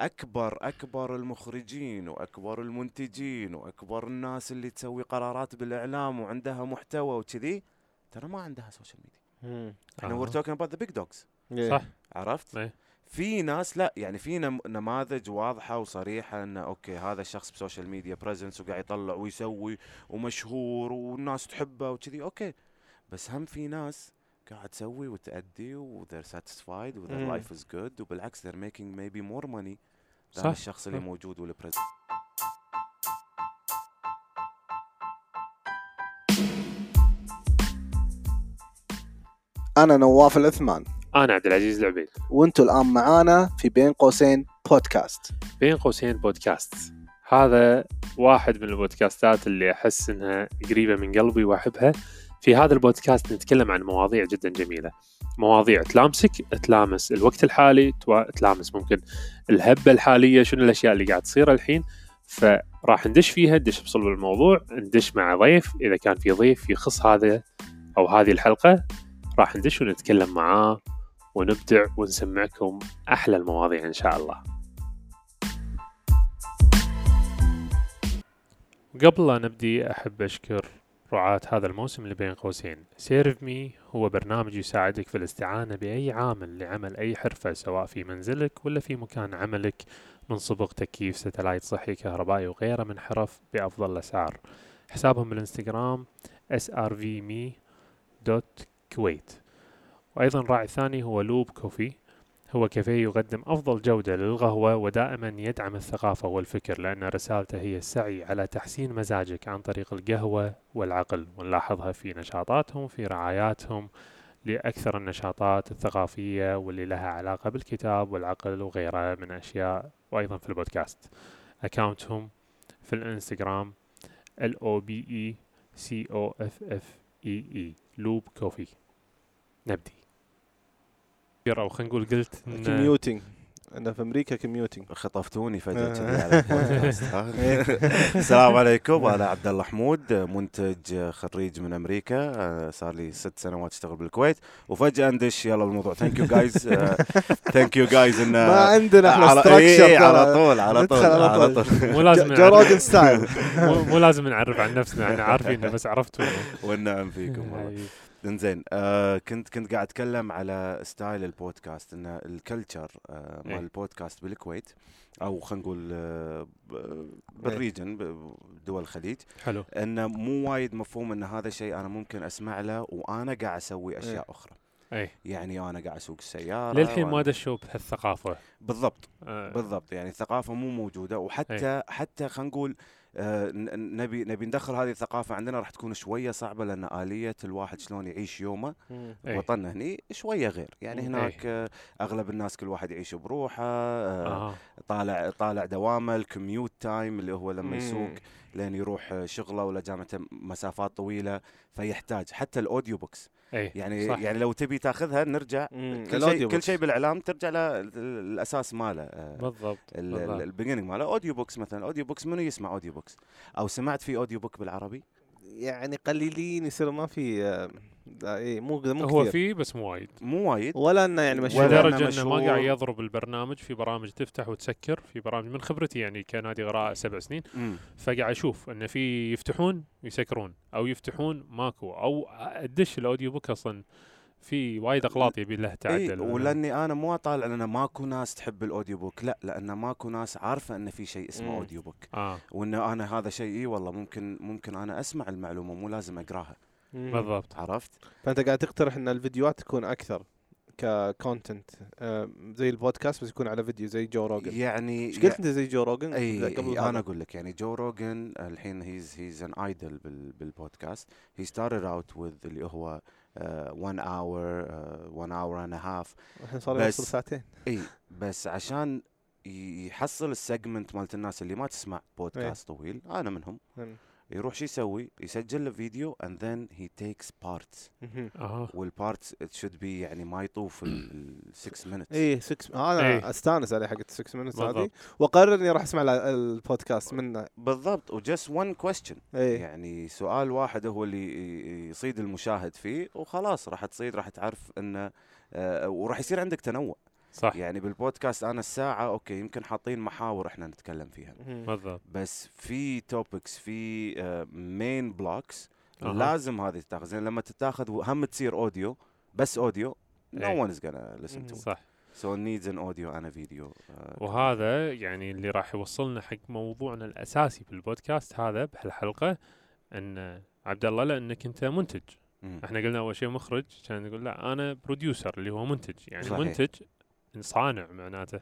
أكبر أكبر المخرجين وأكبر المنتجين وأكبر الناس اللي تسوي قرارات بالإعلام وعندها محتوى وكذي ترى ما عندها social media إحنا. we're talking about the big dogs. صح. عرفت؟ إيه. في ناس لا يعني في نم- نماذج واضحة وصريحة انه okay هذا الشخص ب social media presence وقاعد يطلع ويسوي ومشهور والناس تحبه وكذي okay بس هم في ناس قاعد تسوي وتأدي و they're satisfied و their مم. life is good وبالعكس they're making maybe more money صح، الشخص اللي. موجود والبريزنت أنا نواف العثمان. أنا عبد العزيز العبيد. وأنتم الآن معانا في بين قوسين بودكاست بين قوسين بودكاست هذا واحد من البودكاستات اللي أحس إنها قريبة من قلبي وأحبها. في هذا البودكاست نتكلم عن مواضيع جدا جميلة. مواضيع تلامسك تلامس الوقت الحالي تلامس ممكن الهبة الحالية شنو الأشياء اللي قاعد تصير الحين. فراح ندش فيها ندش بصلب الموضوع ندش مع ضيف. إذا كان في ضيف يخص هذا أو هذه الحلقة راح ندش ونتكلم معاه ونبدع ونسمعكم أحلى المواضيع إن شاء الله. قبل لا نبدي أحب أشكر رعاة هذا الموسم اللي بين قوسين. Serve Me هو برنامج يساعدك في الاستعانة بأي عامل لعمل أي حرفة سواء في منزلك ولا في مكان عملك. من صبغ تكييف satellite صحي كهربائي وغيره من حرف بأفضل الأسعار. حسابهم بالإنستغرام srvme.kuwait وأيضا راعي ثاني هو Lobe Coffee هو كافيه يقدم أفضل جودة للقهوة ودائما يدعم الثقافة والفكر لأن رسالته هي السعي على تحسين مزاجك عن طريق القهوة والعقل. ونلاحظها في نشاطاتهم في رعاياتهم لأكثر النشاطات الثقافية واللي لها علاقة بالكتاب والعقل وغيرها من أشياء. وأيضا في البودكاست. account هم في الإنستغرام L O B E C O F F E E Lobe Coffee. نبدي. أو خلينا نقول قلت إن- commuting أنا في أمريكا commuting خطفتوني فجأة آه. كذي على البودكاست. ها؟ السلام عليكم أنا عبد الله حمود منتج خريج من أمريكا. آه، صار لي ست سنوات أشتغل بالكويت. وفجأة ندش يلا الموضوع. thank you guys thank you guys إن ما عندنا إحنا على, إيه structure على طول على طول على طول. طول. مو لازم جو style مو, مو لازم نعرف عن نفسنا إحنا عارفين بس عرفتوا والنعم فيكم والله. إنزين آه كنت كنت قاعد أتكلم على style البودكاست إن ال culture آه مال إيه. البودكاست بالكويت أو خلينا نقول آه ب- بال region ب- دول الخليج. حلو. انه مو وايد مفهوم إن هذا شيء أنا ممكن أسمع له وأنا قاعد أسوي أشياء إيه. أخرى. اي يعني أنا قاعد أسوق السيارة للحين ما دشوا بهالثقافة. بالضبط. آه، بالضبط. يعني الثقافة مو موجودة وحتى إيه. حتى خلينا نقول آه، نبي نبي ندخل هذه الثقافة عندنا راح تكون شوية صعبة لأن آلية الواحد شلون يعيش يومه إيه. وطننا هني شوية غير يعني. هناك آه، أغلب الناس كل واحد يعيش بروحه آه، آه. طالع طالع دوامه الكميوت تايم اللي هو لما. يسوق لين يروح آه، شغله ولا جامعته مسافات طويلة فيحتاج حتى ال audio books اي يعني صح. يعني لو تبي تاخذها نرجع مم. كل شيء كل. شيء بالإعلام ترجع للاساس ماله آه، بالضبط بالضبط. ال beginning ماله audio books مثلا audio books منو يسمع audio books أو سمعت في audio book بالعربي يعني قليلين يصير ما في آه، لا، إيه مو مو هو في بس مو وايد. مو وايد. ولا إنه يعني مشهور. لدرجة إنه ما. قاعد يضرب البرنامج في برامج تفتح وتسكر في برامج من خبرتي يعني كنادي قراءه سبع سنين. فقاعد أشوف إنه في يفتحون ويسكرون أو يفتحون ماكو أو أدش ال audio book أصلا. في وايد اغلاط يبي له إي تعدل. ولأني أنا مو أطالع لأن ماكو ناس تحب ال audio book لا لأن ماكو ناس عارفة إن في شيء اسمه مم. audio book آه. وإن أنا هذا شيء إي والله ممكن ممكن أنا أسمع المعلومة مو لازم أقراها. بالضبط. عرفت؟ فأنت قاعد تقترح إن الفيديوهات تكون أكثر ك content زي البودكاست بس يكون على فيديو زي Joe Rogan يعني إيش قلت أنت زي Joe Rogan إي قبل إي أنا؟ أقول لك يعني Joe Rogan الحين he's he's an idol بالبودكاست. he started out with اللي هو 1 hour 1 hour and half الحين صار يوصل ساعتين. إي بس عشان يحصل ال segment مالت الناس اللي ما تسمع بودكاست طويل أنا منهم. يروح شو يسوي؟ يسجل له فيديو and then he takes parts. مهم. أها. وال parts it should be يعني ما يطوف ال 6 minutes. إيه 6 أنا إيه. أستانس عليه حق 6 minutes هذه. وأقرر إني راح أسمع ال- البودكاست منه. بالضبط و just one question. إيه. يعني سؤال واحد هو اللي يصيد المشاهد فيه وخلاص راح تصيد راح تعرف إنه آه، وراح يصير عندك تنوع. صح يعني بالبودكاست أنا الساعة أوكي يمكن حاطين محاور إحنا نتكلم فيها. بالضبط بس في topics في main blocks أها. لازم هذه تتاخذ زين لما تتاخذ هم تصير audio بس audio إيه. one is gonna listen to it صح an audio and a video uh, وهذا يعني اللي راح يوصلنا حق موضوعنا الأساسي في البودكاست هذا بهالحلقة إن عبد الله لأنك أنت منتج مم. إحنا قلنا أول شيء مخرج كان نقول لا أنا producer اللي هو منتج يعني صحيح. منتج صانع معناته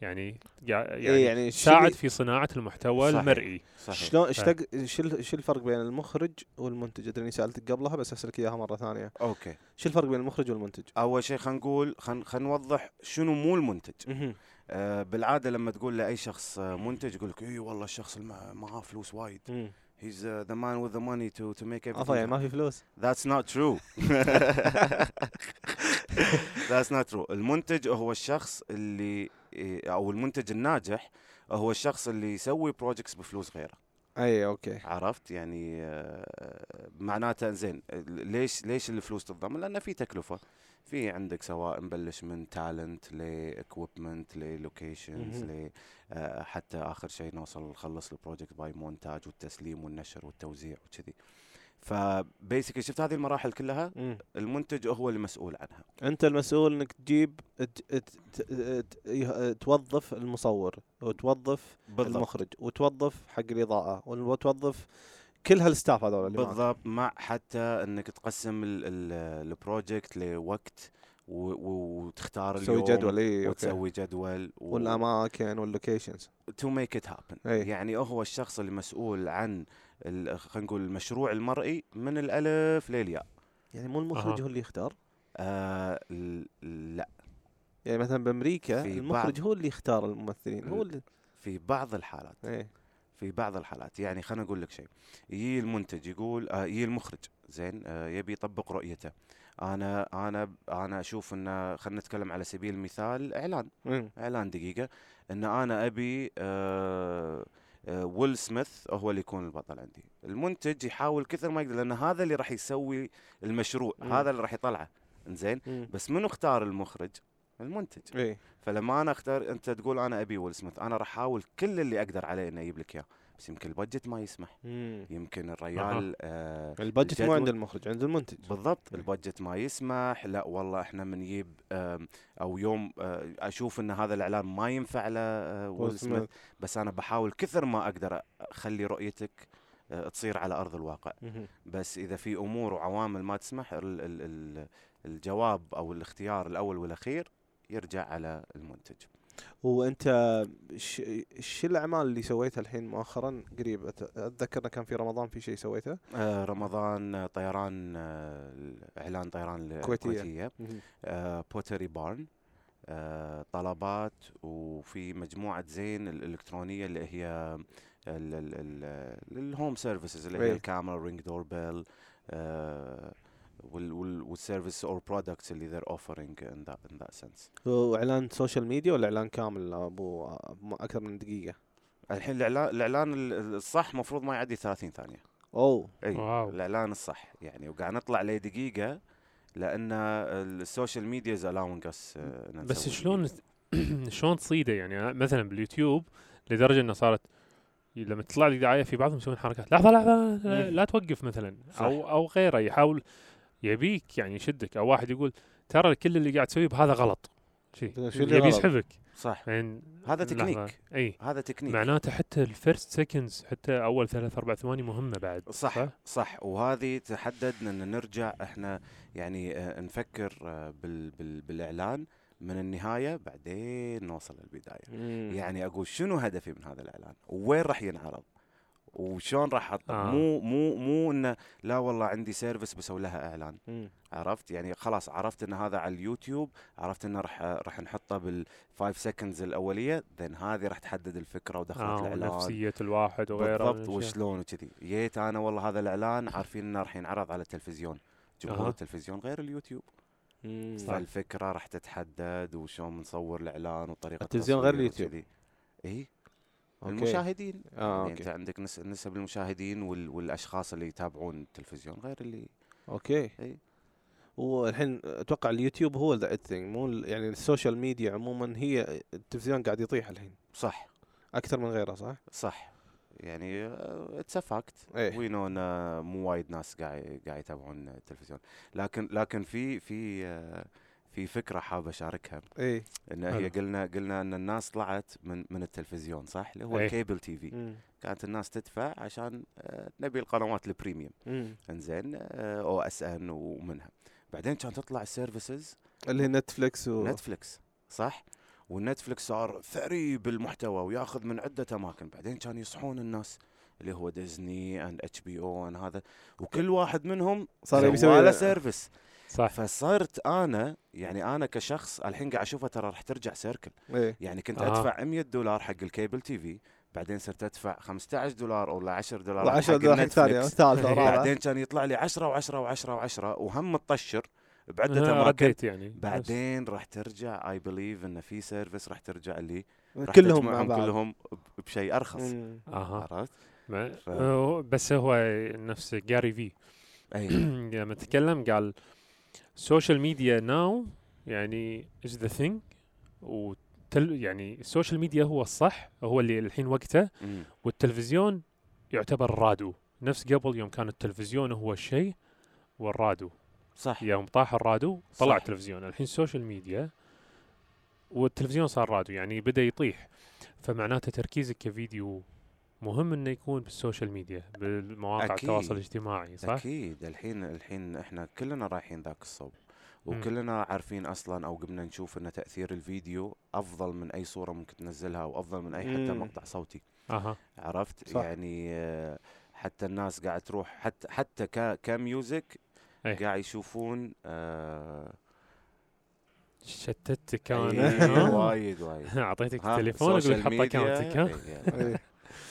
يعني يعني, يعني يعني ساعد في صناعة المحتوى صحيح. المرئي صحيح شلون إيش صحيح. تق... شو ال- شو الفرق بين المخرج والمنتج؟ أدري إني سألتك قبلها بس أسألك إياها مرة ثانية. أوكي شو الفرق بين المخرج والمنتج؟ أول شيء خلينا نقول خلينا نوضح شنو مو المنتج. آه بالعادة لما تقول لأي شخص آه، منتج يقول لك إي والله الشخص معاه فلوس وايد he's uh, the man with the money to to make يعني everything ما في فلوس. That's not true. That's not true. المنتج هو الشخص اللي إيه، أو المنتج الناجح هو الشخص اللي يسوي projects بفلوس غيره أي أوكي. عرفت يعني آه، معناته زين ليش ليش الفلوس تتضمن لأن في تكلفة في عندك سواء مبلش من talent ل equipment لل locations. ل آه، حتى آخر شيء نوصل نخلص ال project باي مونتاج والتسليم والنشر والتوزيع وكذي ف basically شفت هذه المراحل كلها مم. المنتج هو اللي مسؤول عنها أنت المسؤول إنك تجيب توظف المصور وتوظف المخرج وتوظف حق الإضاءة وتوظف كل هالستاف هذول. بالضبط مع حتى إنك تقسم ال- ال- project لوقت وتختار تسوي اليوم جدول إي وتسوي جدول و... والأماكن وال locations make it happen أي. يعني هو الشخص اللي مسؤول عن خلينا نقول المشروع المرئي من الألف للياء. يعني مو المخرج. هو اللي يختار؟ آه لا. يعني مثلا بأمريكا في المخرج هو اللي يختار الممثلين هو اللي في بعض الحالات. إيه. في بعض الحالات. يعني خليني أقول لك شيء. يجي المنتج يقول آه يجي المخرج. زين آه يبي يطبق رؤيته. أنا أنا أنا أشوف انه خلينا نتكلم على سبيل المثال إعلان. مم. إعلان دقيقة. إن أنا أبي آه ويل سميث هو اللي يكون البطل عندي. المنتج يحاول كثر ما يقدر لأن هذا اللي راح يسوي المشروع مم. هذا اللي راح يطلعه. إنزين. بس منو اختار المخرج؟ المنتج. إيه. فلما أنا أختار أنت تقول أنا أبي ويل سميث أنا راح أحاول كل اللي أقدر عليه اني أجيب لك إياه. بس يمكن ال budget ما يسمح. مم. يمكن الريال آه ال budget مو عند المخرج عند المنتج. بالضبط. مم. ال budget ما يسمح. لا والله إحنا بنجيب آم، أو يوم آه، أشوف إن هذا الإعلان ما ينفع له آه، ويل سميث. بس أنا بحاول كثر ما أقدر أخلي رؤيتك آه، تصير على أرض الواقع. مهم. بس إذا في أمور وعوامل ما تسمح ال ال ال الجواب أو الاختيار الأول والأخير يرجع على المنتج. وانت شو الأعمال اللي سويتها الحين مؤخرا؟ قريب أتذكر كان في رمضان في شيء سويته. آه، رمضان آه، طيران آه، إعلان طيران. الكويتيه آه، بوتري بارن آه، طلبات وفي مجموعة زين الإلكترونية اللي هي ال- ال- ال- ال home services اللي هي إيه. الكاميرا Ring doorbell وال service or products اللي they're offering in that in that sense. واعلان social media ولا إعلان كامل أبو أكثر من دقيقة؟ الحين الإعلان الإعلان ال- الصح مفروض ما يعدي 30 ثانية. أوه. إي wow. الإعلان الصح يعني وقاعد نطلع لدقيقه لأن ال social media is allowing us آه، إن بس شلون. شلون تصيده يعني؟ أنا مثلا باليوتيوب لدرجة إنه صارت لما تطلع لي دعاية في بعضهم يسوون حركات. لحظة لحظة لا, توقف مثلا. صح. أو أو غيره يحاول يبيك يعني يشدك أو واحد يقول ترى كل اللي قاعد تسويه بهذا غلط. شيء يبي؟ يسحبك. صح. يعني هذا. تكنيك. إي. هذا تكنيك. معناته حتى ال first seconds حتى أول ثلاث أربع ثواني مهمة بعد. صح صح. وهذه تحدد إن نرجع إحنا يعني آه، نفكر آه، بال بال بالإعلان من النهاية بعدين نوصل للبداية. مم. يعني أقول شنو هدفي من هذا الإعلان؟ وين راح ينعرض؟ وشلون راح احطه آه. مو مو مو إنه لا والله عندي service بسوي لها إعلان مم. عرفت يعني خلاص عرفت إن هذا على اليوتيوب عرفت إنه راح راح نحطه بال5 seconds الأولية then هذه راح تحدد الفكرة ودخلت آه الإعلان ونفسيه الواحد وغيره بالضبط. وشلون وكذي جيت أنا والله هذا الإعلان عارفين إنه راح ينعرض على التلفزيون جمهور أها. التلفزيون غير اليوتيوب مم. فالفكرة راح تتحدد وشلون بنصور الإعلان وطريقة التلفزيون غير اليوتيوب. اي okay. المشاهدين. آه يعني أنت okay عندك نس- نسب المشاهدين وال- والأشخاص اللي يتابعون التلفزيون غير اللي okay. إي. والحين أتوقع اليوتيوب هو the thing مو يعني ال social media عموما هي التلفزيون قاعد يطيح الحين. صح. أكثر من غيره صح؟ صح. يعني it's fact we know مو وايد ناس قاعد قاعد يتابعون التلفزيون. لكن لكن في في آه، في فكرة حاب أشاركها. إيه. ان هي. قلنا قلنا إن الناس طلعت من من التلفزيون صح؟ اللي هو إيه. ال cable TV. كانت الناس تدفع عشان آه، نبي القنوات ال premium. إنزين آه، OSN ومنها. بعدين كانت تطلع ال services اللي هي نتفلكس و... نتفلكس صح؟ والنتفلكس صار ثري بالمحتوى وياخذ من عدة أماكن. بعدين كان يصحون الناس اللي هو Disney and HBO and هذا. وكل واحد منهم صار يسوي service صح. فصرت أنا يعني أنا كشخص الحين قاعد اشوفها ترى راح ترجع circle إيه. يعني كنت آه. أدفع 100 دولار حق ال cable TV بعدين صرت أدفع 15 دولار أو لا 10 دولار 10 حق دولار ثانية. ثالثه إيه. بعدين كان يطلع لي 10 و10 و10 و10 وهم متطشر بعدة آه، أماكن. يعني. بعدين راح ترجع I believe إن في service راح ترجع لي. راح كلهم مع بعض. كلهم بشيء أرخص. أها. عرفت؟ ف- بس هو نفس جاري في أي. لما تكلم قال ال social media now يعني is the thing وتل يعني ال social media هو الصح هو اللي الحين وقته. مم. والتلفزيون يعتبر رادو. نفس قبل يوم كان التلفزيون هو الشيء والرادو. صح. يوم طاح الرادو طلع صح. التلفزيون. الحين ال social media والتلفزيون صار رادو يعني بدأ يطيح. فمعناته تركيزك كفيديو مهم إنه يكون بال social media بالمواقع أكيد. التواصل الاجتماعي صح؟ أكيد الحين الحين إحنا كلنا رايحين ذاك الصوب وكلنا عارفين أصلا أو قمنا نشوف إن تأثير الفيديو أفضل من أي صورة ممكن تنزلها وافضل من أي حتى. مقطع صوتي أها عرفت صح. يعني حتى الناس قاعد تروح حتى حتى ك ك music أي. قاعد يشوفون آه شتت كان إيه، وايد وايد أعطيتك التليفون أقول سوشيال حط اكونتك ها إيه، إيه.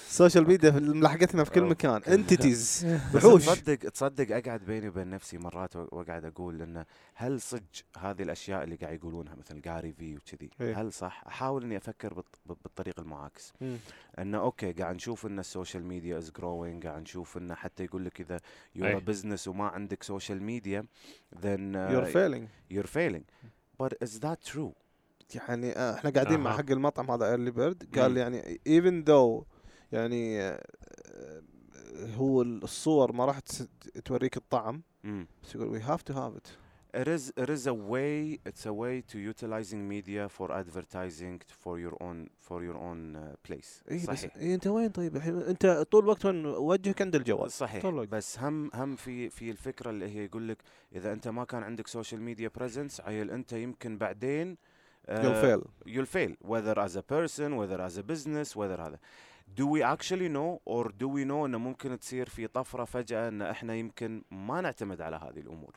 السوشيال ميديا ملحقتنا في كل. مكان انتيتيز وحوش تصدق تصدق أقعد بيني وبين نفسي مرات وأقعد أقول انه هل صدق هذه الأشياء اللي قاعد يقولونها مثل جاري في وكذي إيه. هل صح؟ أحاول إني أفكر بالط- بالطريق المعاكس. إنه أوكي قاعد نشوف إن السوشيال ميديا از جروينج قاعد نشوف إنه حتى يقول لك إذا يور. بزنس وما عندك سوشيال ميديا then you're failing you're failing but is that true يعني آه، إحنا قاعدين مع أها. حق المطعم هذا Early Bird قال. يعني even though يعني هو الصور ما راح توريك الطعم مم. بس يقول we have to have it It is it is a way it's a way to utilizing media for advertising for your own for your own uh, place. بس صحيح. إيه أنت وين طيب؟ الحين أنت طول الوقت وجهك عند الجوال صحيح. طول الوقت. بس هم هم في في الفكرة اللي هي يقول لك إذا أنت ما كان عندك social media presence عيل أنت يمكن بعدين you'll fail you'll fail whether as a person whether as a business whether هذا. Do we actually know or do we know إنه ممكن تصير في طفرة فجأة إن إحنا يمكن ما نعتمد على هذه الأمور؟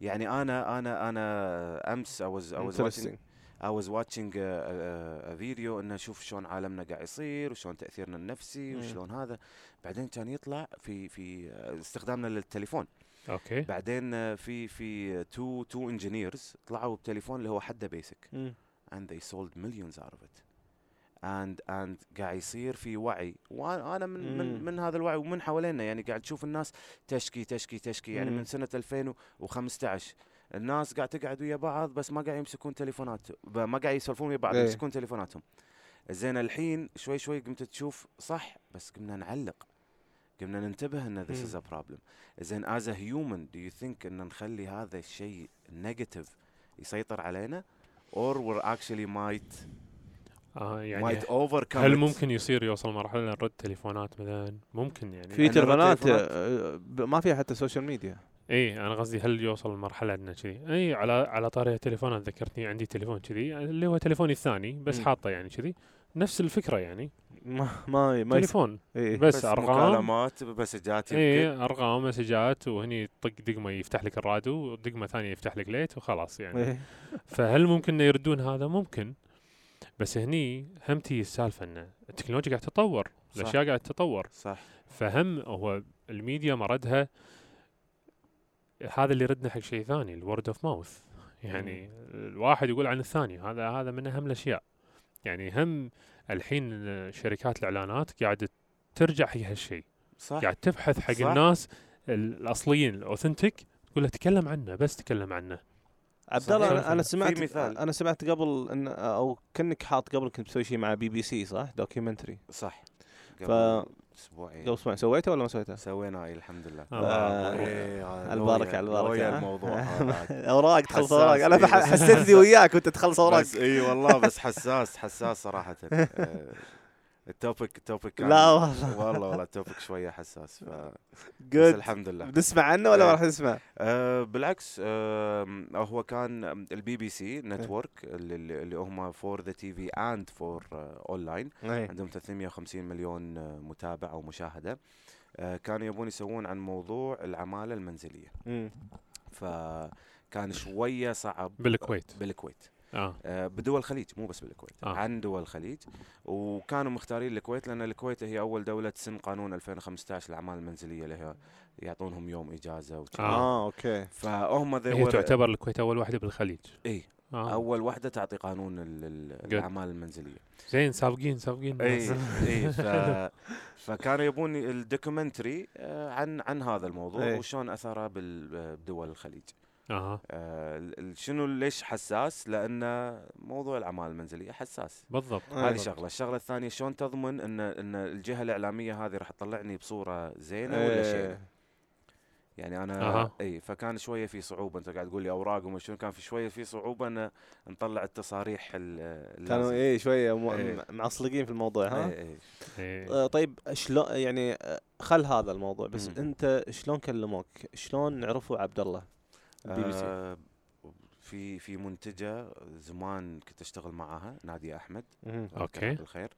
يعني أنا أنا أنا أمس I was I was watching. I was watching a, a, a video إنه شوف شلون عالمنا قاعد يصير وشلون تأثيرنا النفسي. وشلون هذا. بعدين كان يطلع في في استخدامنا للتليفون. okay. بعدين في في two two engineers طلعوا بتليفون اللي هو حده basic and they sold millions out of it. And and قاعد يصير في وعي وأنا من من مم. من هذا الوعي ومن حوالينا يعني قاعد تشوف الناس تشكي تشكي تشكي يعني مم. من سنه 2015 الناس قاعد تقعد ويا بعض بس ما قاعد يمسكون تليفونات ما قاعد يسولفون ويا بعض إيه. يمسكون تليفوناتهم زين الحين شوي شوي قمت تشوف صح بس قمنا نعلق قمنا ننتبه إن this is مم. a problem زين as a human do you think إن نخلي هذا الشيء negative يسيطر علينا or we're actually might آه يعني might overcome هل. ممكن يصير يوصل مرحلة نرد تليفونات مثلا؟ ممكن يعني. في تلفونات التليفونات- آه، ب- ما فيها حتى سوشيال ميديا إي أنا قصدي هل يوصل لمرحله إنه كذي إي على على طاري التليفونات ذكرتني عندي تليفون كذي اللي هو تليفوني الثاني بس. حاطه يعني كذي. نفس الفكرة يعني. ما ما ما يس- تليفون إيه. بس, بس أرقام. مكالمات مسجات يمكن. اي أرقام مسجات وهني طق دقمة يفتح لك الراديو ودقمه ثانية يفتح لك light وخلاص يعني. إيه. فهل ممكن يردون هذا؟ ممكن. بس هني هم تي السالفة إنه التكنولوجيا قاعد تتطور. الأشياء قاعد تتطور. صح. فهم هو الميديا مردها هذا اللي يردنا حق شيء ثاني ال word of mouth يعني الواحد يقول عن الثاني هذا هذا من أهم الأشياء. يعني هم الحين شركات الإعلانات قاعدة ترجع حق هالشيء. صح. قاعد تبحث حق صح. الناس ال- الأصليين ال authentic تقول له تكلم عنه بس تكلم عنه. عبد الله. أنا سمعت مثال. أنا سمعت قبل ان أو كأنك حاط قبل كنت مسوي شيء مع بي بي سي صح؟ documentary صح ف- قبل أسبوعين قبل أسبوع سويته ولا ما سويته؟ سوينا إي الحمد لله آه. إيه، هذا البركه لويا- البركه؟ الموضوع. أوراق تخلص أوراق أنا حسيتني وياك وانت تخلص أوراق إي والله بس حساس حساس صراحة آه، ال topic ال topic كان لا والله. والله والله ال topic شوية حساس ف... بس جود الحمد لله بنسمع عنه ولا ما إيه. راح نسمع؟ آه بالعكس آه هو كان البي بي سي network اللي, اللي هم for the TV and for online إيه. عندهم 350 مليون آه، متابع أو مشاهدة آه كانوا يبون يسوون عن موضوع العمالة المنزلية. فكان شوية صعب بالكويت بالكويت آه آه، بدول الخليج مو بس بالكويت آه. آه. عن دول الخليج وكانوا مختارين الكويت لأن الكويت هي أول دولة تسن قانون 2015 الأعمال المنزلية اللي هي يعطونهم يوم إجازة وكذا آه. آه أوكي فهم هي تعتبر الكويت أول واحدة بالخليج إي آه. أول واحدة تعطي قانون ال- ال- Good. الأعمال المنزلية زين سابقين سابقين إي إي ف... فكانوا يبون ال documentary آه، عن عن هذا الموضوع. وشلون أثره بدول الخليج أها آه، ال- ال- شنو ليش حساس لأن موضوع الأعمال المنزلية حساس بالضبط آه. هذه شغلة الشغلة الثانية شلون تضمن ان إن الجهة الإعلامية هذه راح تطلعني بصورة زينة ولا شيء إيه. يعني أنا أها. إي فكان شوية في صعوبة أنت قاعد تقول لي أوراق وما شنو كان في شوية في صعوبة إن نطلع التصاريح ال- كانوا. إيه شوية م- إيه. معصلقين في الموضوع ها؟ إيه، إيه. إيه. آه، طيب شلون يعني آه، خل هذا الموضوع بس مم. أنت شلون كلموك؟ شلون عرفوا عبد الله؟ البي بي سي. آه، في في منتجة زمان كنت أشتغل معاها نادية أحمد. كانت بالخير.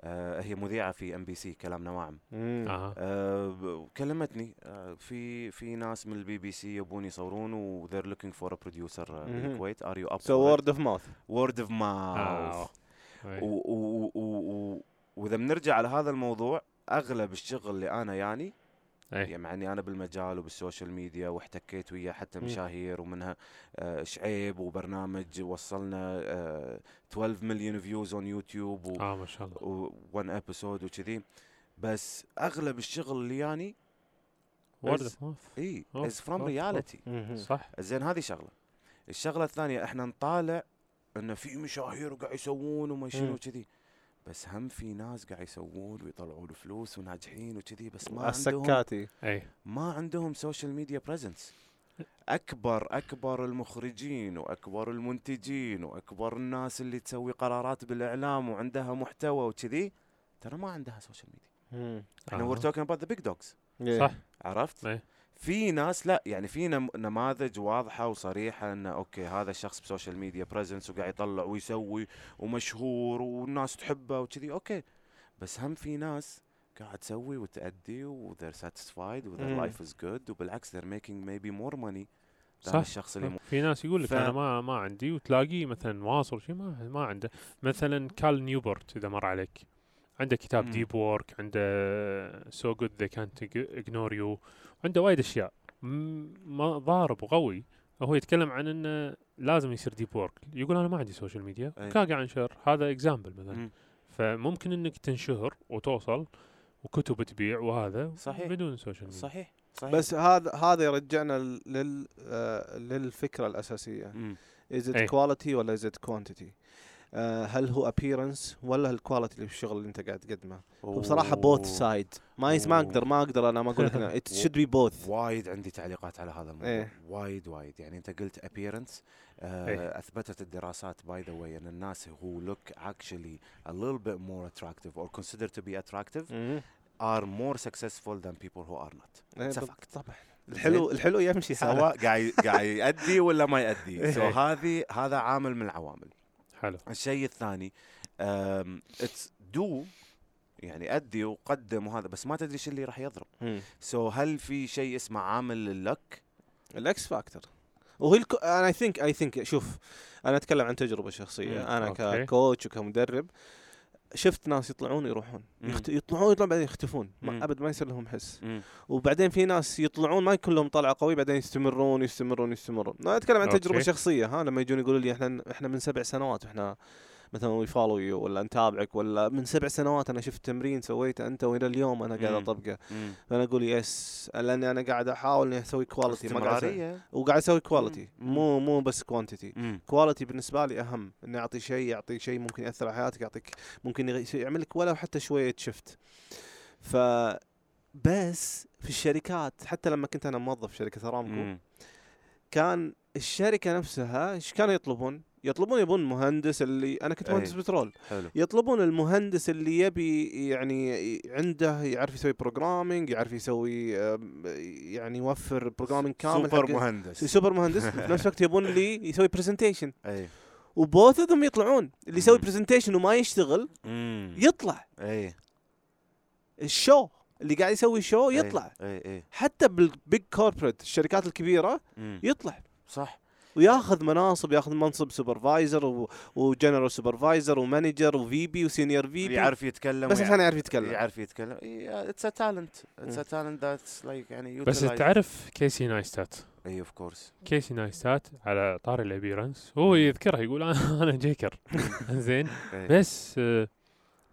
آه، هي مذيعة في إم بي سي كلام نواعم مم. أها آه، ب- كلمتني. آه، في في ناس من البي بي سي يبون يصورون و they're looking for a producer آه، مهم. بالكويت are you up so word of mouth word of آه. mouth إيه. و- و- و- و- وإذا بنرجع على هذا الموضوع أغلب الشغل اللي أنا يعني إيه. يعني مع إني أنا بالمجال وبال social media واحتكيت ويا حتى. مشاهير ومنها آه، شعيب وبرنامج وصلنا آه، 12 مليون views on YouTube و آه ما شاء الله. one episode وكذي. بس أغلب الشغل اللي يعني word Is- of إي is from. reality صح. زين هذه شغلة. الشغلة الثانية إحنا نطالع إنه في مشاهير وقاعد يسوون وما شنو. كذي بس هم في ناس قاعد يسوون ويطلعون فلوس وناجحين وكذي بس ما على عندهم السكاتي اي ما عندهم social media presence أكبر أكبر المخرجين وأكبر المنتجين وأكبر الناس اللي تسوي قرارات بالإعلام وعندها محتوى وكذي ترى ما عندها social media. إحنا. we're talking about the big dogs إيه. صح عرفت؟ إيه. في ناس لا يعني في نم- نماذج واضحة وصريحة انه أوكي هذا الشخص ب social media presence وقاعد يطلع ويسوي ومشهور والناس تحبه وكذي أوكي بس هم في ناس قاعد تسوي وتأدي و they're satisfied و their مم. life is good وبالعكس they're making maybe more money صح. الشخص اللي مو في ناس يقول لك ف- أنا ما ما عندي وتلاقيه مثلا واصل شيء ما ما عنده مثلا كال نيوبورت إذا مر عليك عنده كتاب. Deep Work عنده سو جود ذي كانت اجنور يو عنده وايد أشياء. م- ما ضارب وقوي. هو يتكلم عن إنه لازم يصير deep work يقول أنا ما عندي social media قاعد انشر هذا example مثلا. مم. فممكن إنك تنشهر وتوصل وكتب تبيع وهذا صحيح. بدون social media صحيح. صحيح. بس هذا هذا يرجعنا لل آه، للفكرة الأساسية. is it. quality ولا is it quantity هل هو appearance ولا ال quality اللي في الشغل اللي انت قاعد تقدمه؟ وبصراحة both. side ما يس- ما أقدر ما أقدر أنا ما أقول لك ات شود بي بوث وايد عندي تعليقات على هذا الموضوع. إيه. وايد وايد. يعني انت قلت appearance آه إيه. أثبتت الدراسات by the way إن الناس who look actually a little bit more attractive or considered to be attractive are more successful than people who are not. It's a fact. طبعا. الحلو الحلو يمشي سواء قاعد قاعد يأدي ولا ما يأدي إيه. so هذه هذا عامل من العوامل. حلو. الشيء الثاني it's do يعني أدي وقدم وهذا بس ما تدري إيش اللي راح يضرب. سو هل في شيء اسمه عامل ال luck ال X factor وهي الكو... أنا I think I think شوف أنا أتكلم عن تجربة شخصية. مم، أنا أوكي. ك coach وكمدرب شفت ناس يطلعون ويروحون مم. يخت... يطلعون يطلعون بعدين يختفون. ما أبد ما يصير لهم حس مم. وبعدين في ناس يطلعون ما يكون لهم طلعة قوية بعدين يستمرون يستمرون يستمرون أنا أتكلم عن تجربة. شخصية ها لما يجون يقولوا لي إحنا إحنا من سبع سنوات وإحنا مثلا we follow you ولا نتابعك ولا من سبع سنوات أنا شفت تمرين سويته أنت وإلى اليوم أنا قاعد. أطبقه. فأنا أقول yes لاني أنا قاعد أحاول إني أسوي quality ما قاعد أسوي- وقاعد أسوي quality. مو مو بس quantity. quality بالنسبة لي أهم إني أعطي شيء يعطي شيء ممكن يأثر على حياتك يعطيك ممكن يعمل لك ولو حتى شوية شفت ف بس في الشركات حتى لما كنت أنا موظف في شركة أرامكو. كان الشركة نفسها إيش كانوا يطلبون؟ يطلبون يبون مهندس اللي أنا كنت. مهندس بترول. حلو. يطلبون المهندس اللي يبي يعني عنده يعرف يسوي programming يعرف يسوي يعني يوفر programming كامل سوبر مهندس سوبر مهندس في نفس الوقت يبون اللي يسوي presentation اي و both of them يطلعون. اللي يسوي. presentation وما يشتغل مم. يطلع. اي ال show اللي قاعد يسوي show إي. يطلع. اي اي حتى بال big corporate الشركات الكبيرة مم. يطلع. صح. وياخذ مناصب ياخذ منصب supervisor و general supervisor و manager و VP و senior VP يعرف يتكلم بس عشان يعرف يتكلم. يعرف يتكلم. it's a talent it's a. talent that's like يعني بس. تعرف كيسي نايستات؟ اي of course كيسي نايستات على طاري ال appearance هو يذكرها يقول أنا أنا جيكر. زين. بس آه،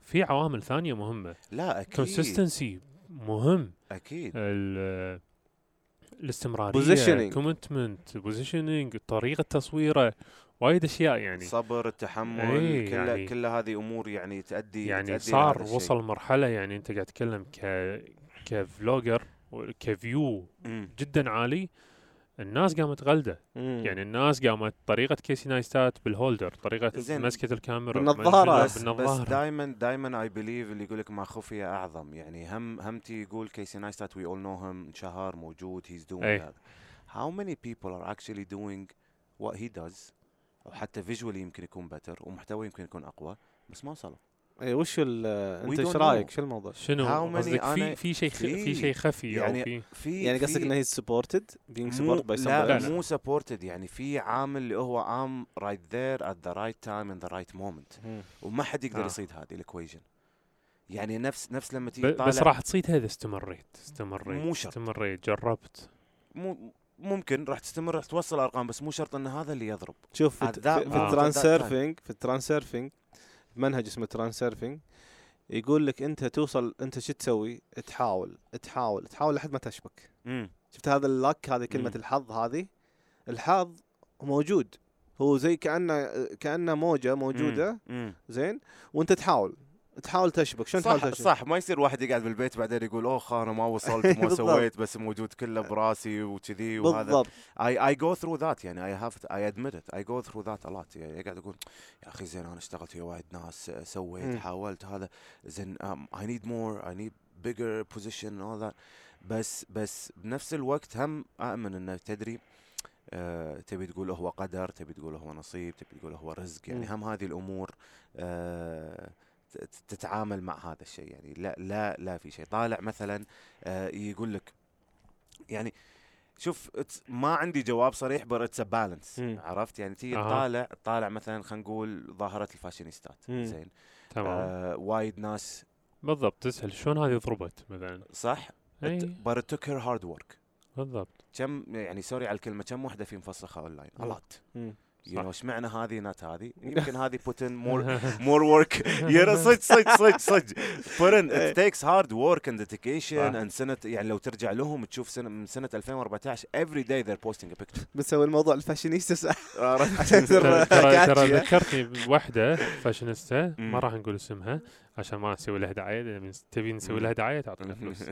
في عوامل ثانية مهمة. لا أكيد. consistency مهم. أكيد. الاستمرارية Positioning. commitment positioning طريقة تصويره وايد أشياء يعني صبر التحمل إيه، كلها يعني- كل هذه أمور يعني تؤدي يعني تؤدي صار. وصل مرحلة يعني أنت قاعد تتكلم ك ك vlogger ك view مم. جدا عالي الناس قامت تغلده يعني الناس قامت طريقة كيسي نايستات بال holder طريقة. مسكه الكاميرا بالنظارة. بس بس بالنظارة دائما دائما I believe اللي يقول لك ما خفي أعظم يعني هم همتي يقول كيسي نايستات we all know him انشهر موجود he's doing. هذا how many people are actually doing what he does أو حتى visually يمكن يكون better ومحتوى يمكن يكون أقوى بس ما وصلوا اي وش ال- أنت إيش رأيك. شو الموضوع؟ شنو How many قصدك في في شيء خ- في في- شيء خفي يعني أو في في يعني قصدك في- إنه هي supported supported by somebody لا else؟ مو supported يعني في عامل اللي هو I'm right there at the right time in the right moment. وما حد يقدر آه. يصيد هذه ال equation يعني نفس نفس لما تيجي بس راح تصيد هذا استمريت استمريت مو شرط. استمريت جربت مو ممكن راح تستمر راح توصل أرقام بس مو شرط إن هذا اللي يضرب شوف في, في, ال transurfing في ال transurfing منهج اسمه transurfing يقول لك أنت توصل أنت شو تسوي؟ تحاول تحاول تحاول لحد ما تشبك. امم شفت هذا ال luck هذه كلمة مم. الحظ هذه؟ الحظ موجود. هو زي كأنه كأنه موجة موجودة امم زين؟ وأنت تحاول. تحاول تشبك شلون تحاول تشبك؟ صح ما يصير واحد يقعد بالبيت بعدين يقول اوه أنا ما وصلت ما. سويت بس موجود كله براسي وكذي وهذا بالضبط I I go through that يعني to, I admit it I go through that a lot يعني قاعد أقول يا أخي زين أنا اشتغلت ويا وايد ناس سويت مم. حاولت هذا زين need more I need bigger position and all that بس بس بنفس الوقت هم اؤمن إنه تدري آه تبي تقول هو قدر تبي تقول هو نصيب تبي تقول هو رزق يعني. هم هذه الأمور ت- تتعامل مع هذا الشيء يعني لا لا لا في شيء. طالع مثلا آه يقول لك يعني شوف ما عندي جواب صريح بس it's balance. عرفت؟ يعني تيجي أها. تطالع تطالع مثلا خلينا نقول ظاهرة الفاشينيستات. زين؟ تمام. آه وايد ناس بالضبط. تسأل شلون هذه ضربت مثلا؟ صح؟ اي but it took her hard work. بالضبط. كم يعني سوري على الكلمة كم وحدة في مفسخة اونلاين مم. you know صح. اشمعنى هذه not هذه؟ يمكن هذه put in more more work. يا صدق صدق صدق صدق. Put in. It takes hard work and dedication and سنة يعني لو ترجع لهم تشوف سنة من سنة 2014 every day they're posting a picture. بنسوي الموضوع الفاشينيستا؟ عشان ترى ترى. ذكرتني بوحدة فاشينيستا. ما راح نقول اسمها عشان ما نسوي لها دعاية. تبي نسوي لها دعاية تعطينا فلوس.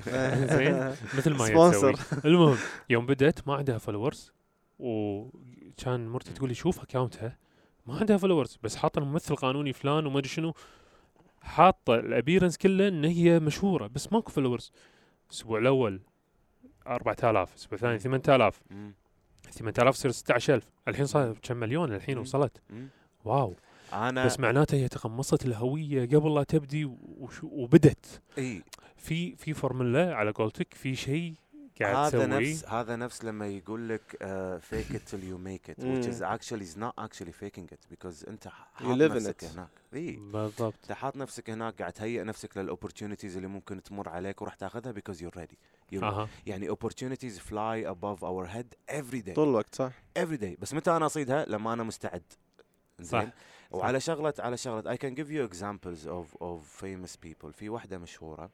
زين؟ مثل ما هي. تسوي. المهم يوم بدت ما عندها followers وكان مرتي تقول لي شوف account ها ما عندها followers بس حاطة الممثل القانوني فلان وما أدري شنو حاطة ال appearance كله إن هي مشهورة بس ماكو followers الأسبوع الأول 4000 الأسبوع الثاني 8000 مم. 8000 تصير 16000 الحين صار كم مليون الحين. وصلت. wow. أنا بس معناته هي تقمصت الهوية قبل لا تبدي وبدت. إي. في في فورمولا على قولتك في شيء قاعد هذا تسويه نفس هذا نفس لما يقول لك fake it till you make it which is actually is not actually faking it because انت حاط live in نفسك it. هناك. إي. بالضبط. انت حاط نفسك هناك قاعد تهيئ نفسك لل opportunities اللي ممكن تمر عليك وراح تاخذها because you're ready. You're أها. يعني opportunities fly above our head every day. طول الوقت صح. Every day. بس متى أنا أصيدها؟ لما أنا مستعد. صح. زين؟ وعلى شغلة على شغلة I can give you examples of of famous people. في واحدة مشهورة.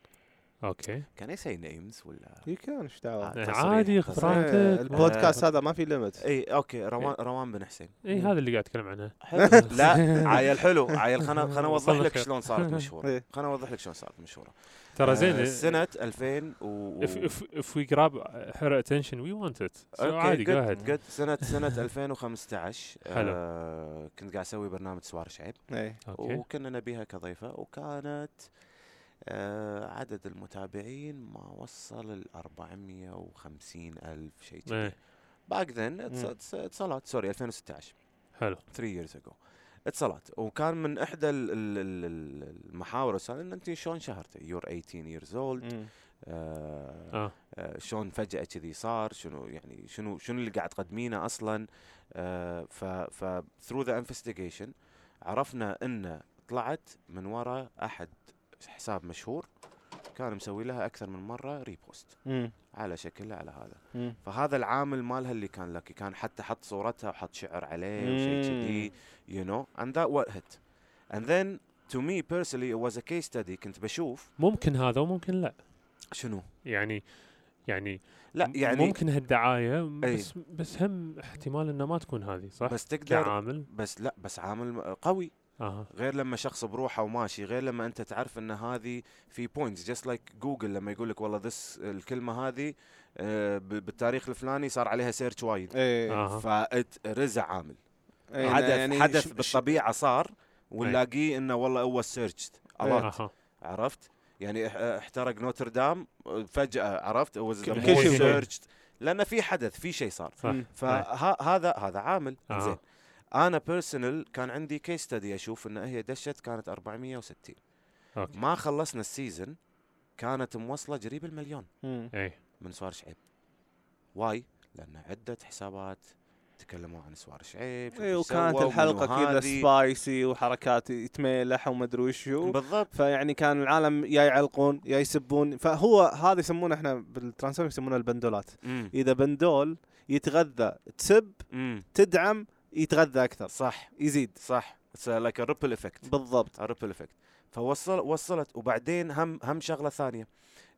أوكي. Can I say names ولا؟ يمكن إيش دعوة؟ آه. عادي. اختراعاتك إيه، البودكاست آه. هذا ما في limit اي أوكي روان روان بن حسين. اي هذا اللي قاعد أتكلم عنه. لا عيل حلو. عيل خلنا خلنا أوضح لك. شلون صارت مشهورة. إيه. خلنا أوضح لك شلون صارت مشهورة. ترى آه، زين سنة 2000 و if if if we grab her attention we want it. So أوكي عادي ahead. good. سنه سنة 2015 حلو. كنت قاعد أسوي برنامج سوار شعيب. اي أوكي. وكنا نبيها كضيفة وكانت عدد المتابعين ما وصل ال 450 ألف شيء كذي. back then. اتصالات سوري 2016 حلو. 3 years ago. اتصالات وكان من إحدى ال- ال- ال- ال- المحاور السؤال إن انت شلون شهرتي؟ you're 18 years old. مم. آه. آه، شلون فجأة كذي صار؟ شنو يعني شنو شنو اللي قاعد تقدمينه أصلا؟ آه، ف ف through the investigation عرفنا إن طلعت من وراء أحد حساب مشهور كان مسوي لها أكثر من مرة ريبوست مم. على شكلها على هذا. مم. فهذا العامل مالها اللي كان لكي كان حتى حط صورتها وحط شعر عليه وشيء كذي and that what hit and then to me personally it was a case study. كنت بشوف ممكن هذا وممكن لا. شنو؟ يعني يعني لا يعني ممكن هالدعاية أي. بس بس هم احتمال انه ما تكون هذه صح؟ بس تقدر كعامل. بس لا بس عامل قوي. أها. غير لما شخص بروحه وماشي غير لما أنت تعرف إن هذه في points just like Google لما يقول لك والله this الكلمة هذه آه، ب- بالتاريخ الفلاني صار عليها search وايد. اي أها. فرزع عامل. إي، حدث يعني حدث بالطبيعة صار ونلاقيه إنه والله هو searched أها. عرفت؟ يعني اح- احترق نوتردام فجأة عرفت؟ كل شيء. موجود. searched. لأن في حدث في شيء صار. فهذا هذا عامل. آه. زين. أنا personal كان عندي case study أشوف إن هي دشت كانت 460 أوكي. ما خلصنا ال season كانت موصلة قريب المليون. مم. اي من سوار شعيب. Why? لأن عدة حسابات تكلموا عن سوار شعيب اي وكانت الحلقة كذا. spicy وحركات يتميلح وما ادري وشو بالضبط. فيعني كان العالم يا يعلقون يا يسبون. فهو هذا يسمونه إحنا بال transurfing يسمونه البندولات. امم إذا بندول يتغذى تسب امم تدعم يتغذى أكثر. صح. يزيد صح. like ripple effect بالضبط. ripple effect فوصل وصلت. وبعدين هم هم شغلة ثانية.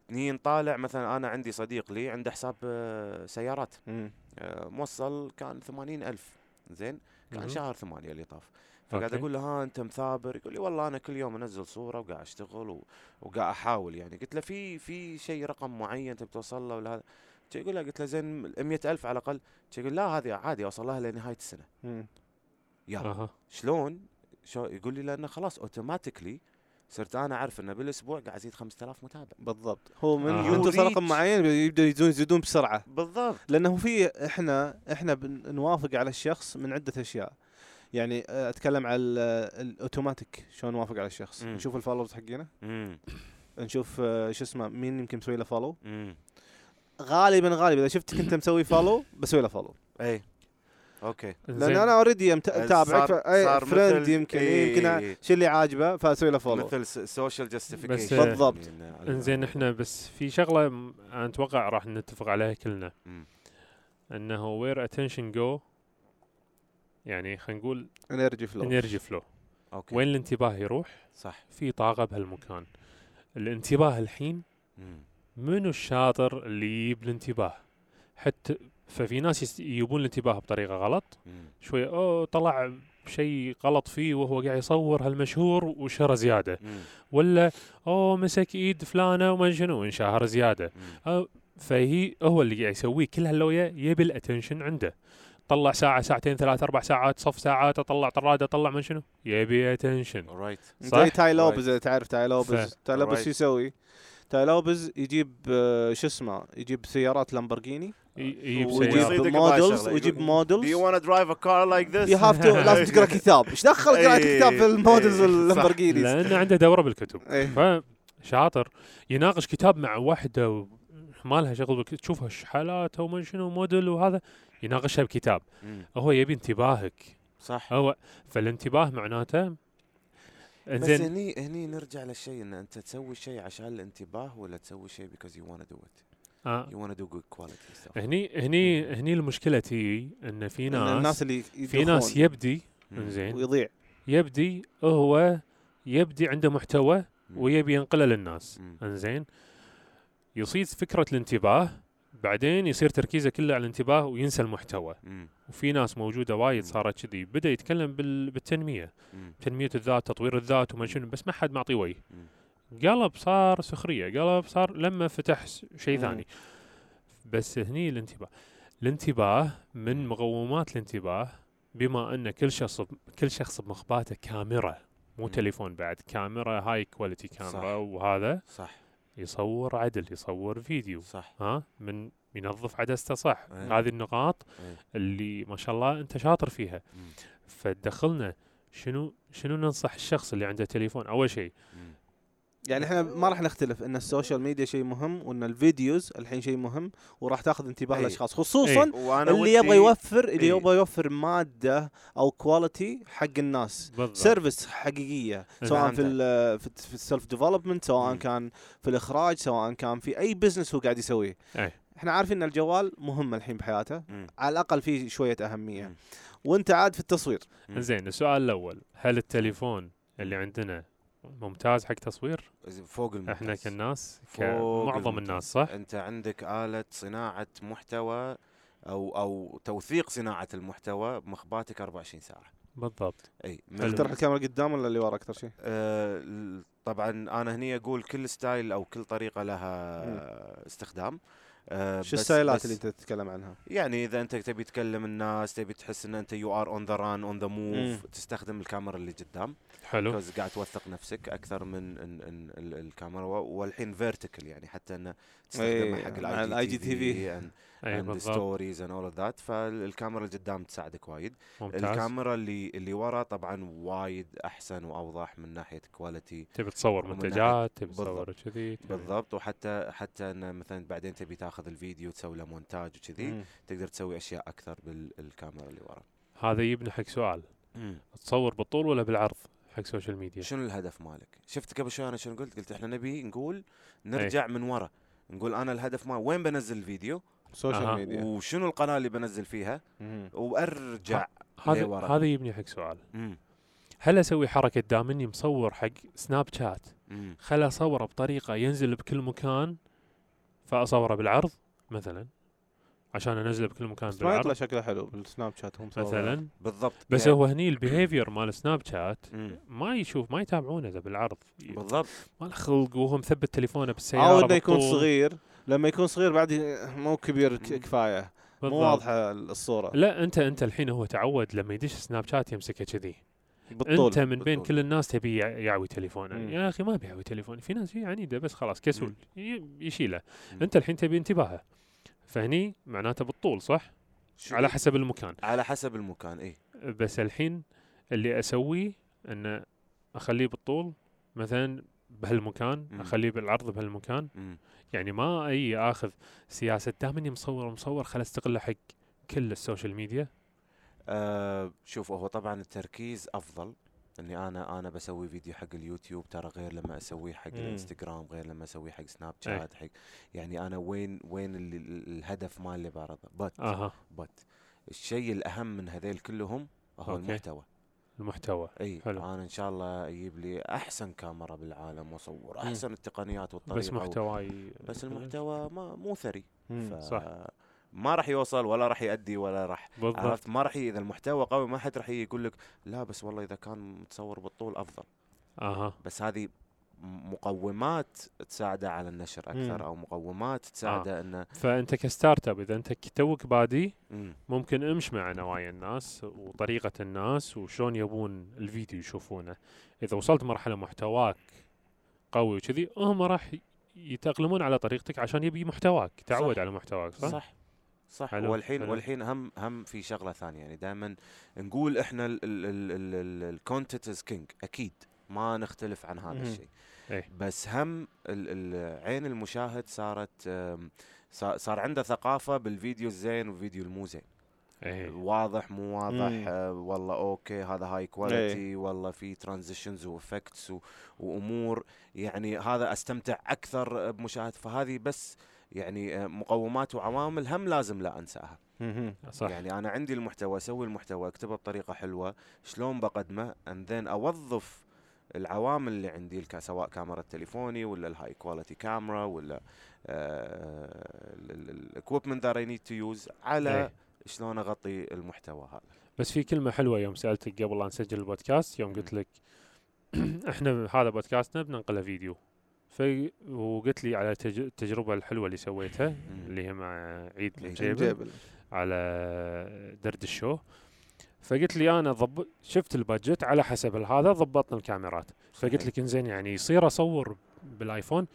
نيجي نطالع مثلا أنا عندي صديق لي عنده حساب آه، سيارات. آه، موصل كان ثمانين ألف. زين؟ كان. شهر ثمانية اللي طاف. فقاعد. أقول له ها أنت مثابر. يقول لي والله أنا كل يوم أنزل صورة وقاعد أشتغل. وقاعد أحاول يعني. قلت له في في شيء رقم معين تبي توصل له ولا هذا؟ يقول له قلت له زين 100 ألف على الأقل. يقول لا هذه عادي أوصل لها لنهاية السنة. مم. يا أها. شلون؟ شو يقول لي لأنه خلاص automatically صرت أنا أعرف إنه بالأسبوع قاعد أزيد 5000 متابع. بالضبط. هو من آه. من توصل رقم معين يبدا يزيدون يزيدون بسرعة. بالضبط. لأنه في إحنا إحنا بن- نوافق على الشخص من عدة أشياء. يعني آه، أتكلم على ال- الاوتوماتيك شلون نوافق على الشخص؟ مم. نشوف ال followers حقينا. امم نشوف آه، شو اسمه مين يمكن مسوي له follow امم غالبا غالبا إذا شفتك انت مسوي follow بسوي له follow إي. Okay. لأن. أنا already متابعك صار friend يمكن إيه. يمكن شو اللي عاجبه فأسوي له follow مثل social بس، justification آه، بالضبط. انزين إحنا بس في شغلة أنا أتوقع راح نتفق عليها كلنا. إنه where attention go يعني خلينا نقول energy flow energy flow okay. وين الانتباه يروح؟ صح. في طاقة بهالمكان. الانتباه الحين مم. منو الشاطر اللي يجيب الانتباه حتى ففي ناس يس- يجيبون الانتباه بطريقة غلط مم. شوي أوه طلع شيء غلط فيه وهو قاعد يصور هالمشهور وشهره زيادة مم. ولا أوه مسك إيد فلانة وما شنو انشهر زيادة. أو فهي هو اللي قاعد يسويه كل هاللوية يبي ال attention عنده طلع ساعة ساعتين ثلاث أربع ساعات صف ساعات أطلع طرادة أطلع من شنو يبي attention right صح؟ زي Tai Right. Lopez اذا تعرف Tai Lopez ف- Tai Lopez Right. شو يسوي؟ Tai Lopez يجيب آه، شو اسمه يجيب سيارات لامبورجيني. يجيب ويجيب models. ويجيب models Do you want to drive a car like this? you have to لازم تقرا كتاب إيش دخل قراءة كتاب في ال models ال Lamborghinis؟ لأنه عنده دورة بالكتب. فشاطر يناقش كتاب مع واحدة ما لها شغل تشوفها إيش حالاتها وما شنو موديل وهذا يناقشها بكتاب. هو يبي انتباهك. صح. هو فالانتباه معناته بس زين. هني هني نرجع للشيء إن أنت تسوي شيء عشان الانتباه ولا تسوي شيء because you want to do it. آه. You do good quality stuff. هني هني هني المشكلة تي إن في إن ناس الناس اللي في ناس يبدي. إنزين ويضيع. يبدي هو يبدي عنده محتوى. ويبي ينقله للناس. مم. إنزين. يصيد فكرة الانتباه بعدين يصير تركيزه كله على الانتباه وينسى المحتوى. مم. وفي ناس موجودة وايد. صارت كذي بدأ يتكلم بال- بالتنمية مم. تنمية الذات تطوير الذات وما. شنو بس ما حد معطي وجه. قلب صار سخرية قلب صار لما فتح شيء. ثاني بس هني الانتباه الانتباه من مقومات الانتباه بما أن كل شخص كل شخص بمخباته كاميرا مو مم. تليفون بعد كاميرا هاي كواليتي كاميرا صح. وهذا صح يصور عدل يصور فيديو صح ها من ينظف عدسته صح أي. هذه النقاط أي. اللي ما شاء الله أنت شاطر فيها مم. فدخلنا شنو شنو ننصح الشخص اللي عنده تليفون أول شيء. يعني إحنا ما راح نختلف إن ال social media شيء مهم وإن ال videos الحين شيء مهم وراح تاخذ انتباه أي. الأشخاص خصوصا وأنا اللي يبغى يوفر اللي إيه. يبغى يوفر مادة أو quality حق الناس بالضبط service حقيقية سواء في. ال في, في ال self development سواء مم. كان في الإخراج سواء كان في أي بزنس هو قاعد يسويه أي. إحنا عارفين إن الجوال مهم الحين بحياته مم. على الأقل فيه شوية أهمية مم. وأنت عاد في التصوير مم. زين السؤال الأول هل التليفون اللي عندنا ممتاز حق تصوير فوق الممتاز إحنا كالناس فوق كمعظم الممتاز. الناس صح أنت عندك آلة صناعة محتوى أو أو توثيق صناعة المحتوى بمخباتك 24 ساعة بالضبط إي. تقترح الكاميرا قدام ولا اللي ورا أكثر شيء؟ آه طبعا أنا هني أقول كل style أو كل طريقة لها استخدام آه شو الستايلات اللي انت تتكلم عنها؟ يعني إذا أنت تبي تكلم الناس تبي تحس إن أنت you are on the run on the move. تستخدم الكاميرا اللي قدام حلو قاعد توثق نفسك أكثر من إن إن ال- الكاميرا والحين vertical يعني حتى انه تستخدمها إيه، حق ال IGTV and stories and all that فالكاميرا اللي قدام تساعدك وايد. ممتاز. الكاميرا اللي اللي ورا طبعا وايد أحسن وأوضح من ناحية quality تبي تصور منتجات تبي. تصور كذي بالضبط. وحتى حتى انه مثلا بعدين تبي تاخذ الفيديو تسوي له مونتاج وكذي مم. تقدر تسوي أشياء أكثر بالكاميرا اللي ورا. هذا يبني حق سؤال. تصور بالطول ولا بالعرض حق social media شنو الهدف مالك؟ شفت قبل شوي أنا شنو قلت؟ قلت إحنا نبي نقول نرجع من ورا. نقول أنا الهدف مال وين بنزل الفيديو؟ social أها. ميديا وشنو القناة اللي بنزل فيها مم. وأرجع هذا لورا. هذا يبني حق سؤال مم. هل أسوي حركة دام إني مصور حق سناب شات. خل أصوره بطريقة ينزل بكل مكان فأصوره بالعرض مثلا عشان أنزله بكل مكان بس ما يطلع بالعرض شكله حلو بالسناب شات هم. مثلا بالضبط بس يعني- هو هني ال behavior مال سناب شات. ما يشوف ما يتابعونه إذا بالعرض بالضبط ما له خلق وهو مثبت تليفونه أو بالسياره إنه يكون. صغير لما يكون صغير بعد مو كبير. كفاية. مو بالضبط. واضحة الصورة. لا أنت أنت الحين هو تعود لما يدش سناب شات يمسكه كذي. بالطول أنت من بين بالطول. كل الناس تبي يع- يعوي تليفونه. يا أخي ما بيعوي تليفونه في ناس هي عنيده بس خلاص كسول. يشيله. مم. أنت الحين تبي انتباهه. فهني معناته بالطول صح؟ على حسب المكان. على حسب المكان إي. بس الحين اللي أسويه انه أخليه بالطول. مثلا بهالمكان مم. أخليه بالعرض بهالمكان مم. يعني ما أي آخذ سياسة دام اني مصور مصور خل استغله حق كل ال social media آه شوف هو طبعا التركيز أفضل إني أنا أنا بسوي فيديو حق اليوتيوب ترى غير لما أسويه حق. الإنستغرام غير لما أسويه حق سناب أي. شات حق يعني أنا وين وين ال- ال- الهدف مال اللي بعرضه بت أها بت الشيء الأهم من هذيل كلهم هو أوكي. المحتوى المحتوى إي حلو. أنا إن شاء الله أجيب لي أحسن كاميرا بالعالم وأصور مم. أحسن التقنيات والطريقة بس محتواي بس المحتوى ما مو ثري مم. ف صح. ما راح يوصل ولا راح يأدي ولا راح عرفت ما راح إذا المحتوى قوي ما حد راح يقول لك لا بس والله إذا كان متصور بالطول أفضل أها بس هذه مقومات تساعده على النشر أكثر مم. أو مقومات تساعده إنه فأنت ك startup إذا أنت توك بادي مم. ممكن تمش مع نوايا الناس وطريقة الناس وشلون يبون الفيديو يشوفونه إذا وصلت مرحلة محتواك قوي وكذي هم راح يتأقلمون على طريقتك عشان يبي محتواك تعود صح. على محتواك صح, صح صح حلو، والحين حلو. والحين هم هم في شغلة ثانية يعني دائما نقول إحنا ال content is king أكيد ما نختلف عن هذا. الشيء إيه. بس هم ال- ال- عين المشاهد صارت صار عنده ثقافة بالفيديو الزين والفيديو المو زين. إيه. واضح مو واضح؟ مم. آه والله أوكي هذا high quality والله في transitions و effects وأمور. يعني هذا أستمتع أكثر بمشاهده فهذه بس يعني آه، مقومات وعوامل هم لازم لا أنساها. صح. يعني أنا عندي المحتوى أسوي المحتوى أكتبه بطريقة حلوة شلون بقدمه؟ and then أوظف العوامل اللي عندي سواء كاميرا تليفوني ولا ال high quality camera ولا ال equipment that I need to use على إيه. شلون أغطي المحتوى هذا. بس في كلمة حلوة يوم سألتك قبل لا نسجل البودكاست يوم قلت لك إحنا هذا بودكاستنا بننقله فيديو. ف وقلت لي على تج... التجربة الحلوة اللي سويتها اللي هي مع عيد الجيبل على ذا rad show. فقلت لي أنا ضب... شفت ال budget على حسب هذا ضبطنا الكاميرات. فقلت. لك إنزين يعني يصير أصور بالآيفون؟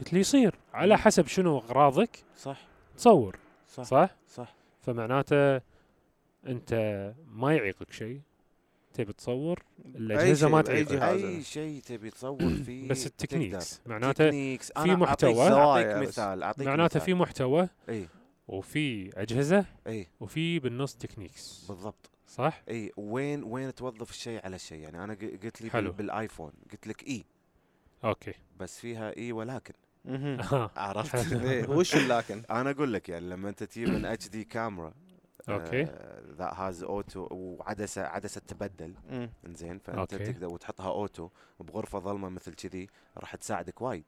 قلت لي يصير. على. حسب شنو أغراضك صح. تصور. صح. صح؟ صح. فمعناته أنت ما يعيقك شيء. تبي تصور؟ أي الاجهزه شيء ما تعيقك. أي شيء تبي تصور فيه بس. ال techniques. معناته في محتوى. بس. مثال أعطيك معناته. في محتوى اي وفي أجهزة اي وفي بالنص techniques. بالضبط. صح؟ اي وين وين توظف الشيء على الشيء يعني أنا ق- قلت لي حلو. بال- بالآيفون قلت لك إي أوكي بس فيها إي ولكن. عرفت إيه، وش لكن أنا أقول لك يعني لما أنت تجيب من HD camera أوكي. that has auto وعدسة عدسة تبدل. إنزين فأنت أوكي. تقدر وتحطها auto بغرفة ظلمة مثل كذي راح تساعدك وايد.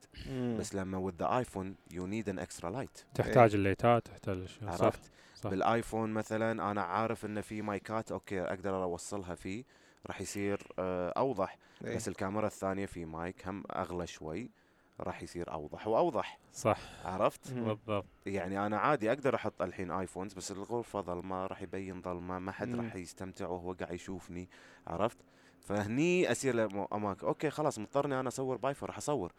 بس لما with the iPhone you need an extra light تحتاج ال lightات تحتاج عرفت صح. بالآيفون مثلا أنا عارف انه في مايكات أوكي أقدر أوصلها فيه راح يصير آه، أوضح. إيه. بس الكاميرا الثانية في مايك هم أغلى شوي راح يصير أوضح وأوضح. صح. عرفت. بالضبط. يعني أنا عادي أقدر أحط الحين iPhones بس الغرفة ظلمة راح يبين ظلمة ما حد. راح يستمتع وهو قاعد يشوفني. عرفت؟ فهني اسير لاماكن أوكي خلاص مضطرني أنا أصور بايفون راح أصور.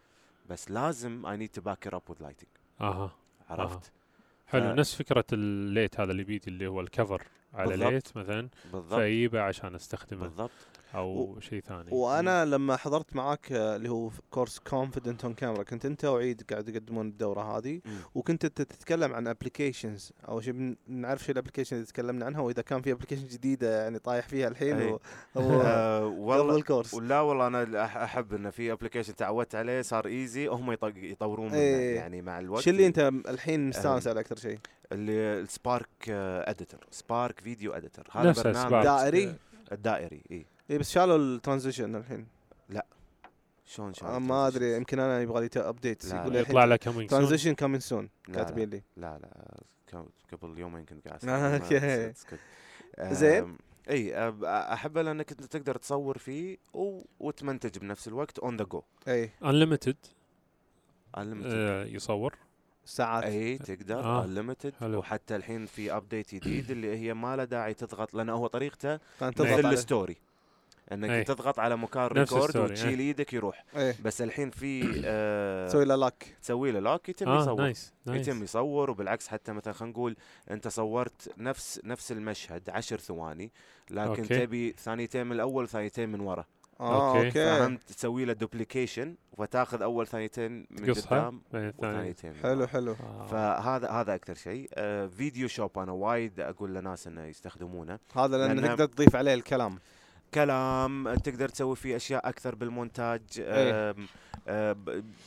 بس لازم I need to back up with lighting أها. عرفت؟ حلو. ف- نفس فكرة ال light هذا اللي بيدي اللي هو ال cover على بالضبط. light مثلا. بالضبط. فيجيبه عشان أستخدمه. بالضبط. أو شيء ثاني وأنا لما حضرت معاك آه، اللي هو كورس confident on camera كنت أنت وعيد قاعد يقدمون الدورة هذه مم. وكنت أنت تتكلم عن applications اول شيء نعرف شو ال application اللي تكلمنا عنها وإذا كان في application جديدة يعني طايح فيها الحين أي. هو هو آه، والله الكورس ولا والله أنا أحب انه في application تعودت عليه صار easy هم يطق- يطورون منه إيه. يعني مع الوقت شو اللي أنت الحين مستانس. على أكثر شيء؟ اللي ال Spark editor Spark video editor هذا برنامج Spark. دائري؟ الدائري اي اي بس شالوا ال transition الحين شلون شلون آه، ما أدري يمكن أنا يبغى لي update لا، يقول لا. لي يطلع لك coming soon. transition coming soon لا، كاتبين لي. لا لا. ك- قبل يومين كنت قاعد آه، good. زين. إي احبه لانك انت تقدر تصور فيه. وتمنتج بنفس الوقت on the go إي. Unlimited. Unlimited. آه يصور. ساعات. إي تقدر. آه، unlimited. حلو. وحتى الحين في update جديد اللي هي ما له داعي تضغط لأنه هو طريقته كان. تضغط مثل ال story إنك أي. تضغط على مكان record وتشيل إيدك يروح. إيه. بس الحين في آه تسوي له lock تسوي له lock يتم آه يصور. nice nice يتم يصور وبالعكس حتى مثلا خلينا نقول أنت صورت نفس نفس المشهد عشر ثواني لكن أوكي. تبي ثانيتين من الأول وثانيتين من ورا. آه. أوكي. فهمت؟ تسوي له duplication وتاخذ أول ثانيتين من قدام الثاني وثانيتين حلو. حلو. آه. فهذا هذا أكثر شيء. آه Video Shop أنا وايد أقول لناس إنه يستخدمونه. هذا لأن تقدر تضيف عليه الكلام. كلام تقدر تسوي فيه أشياء أكثر بالمونتاج إيه. آه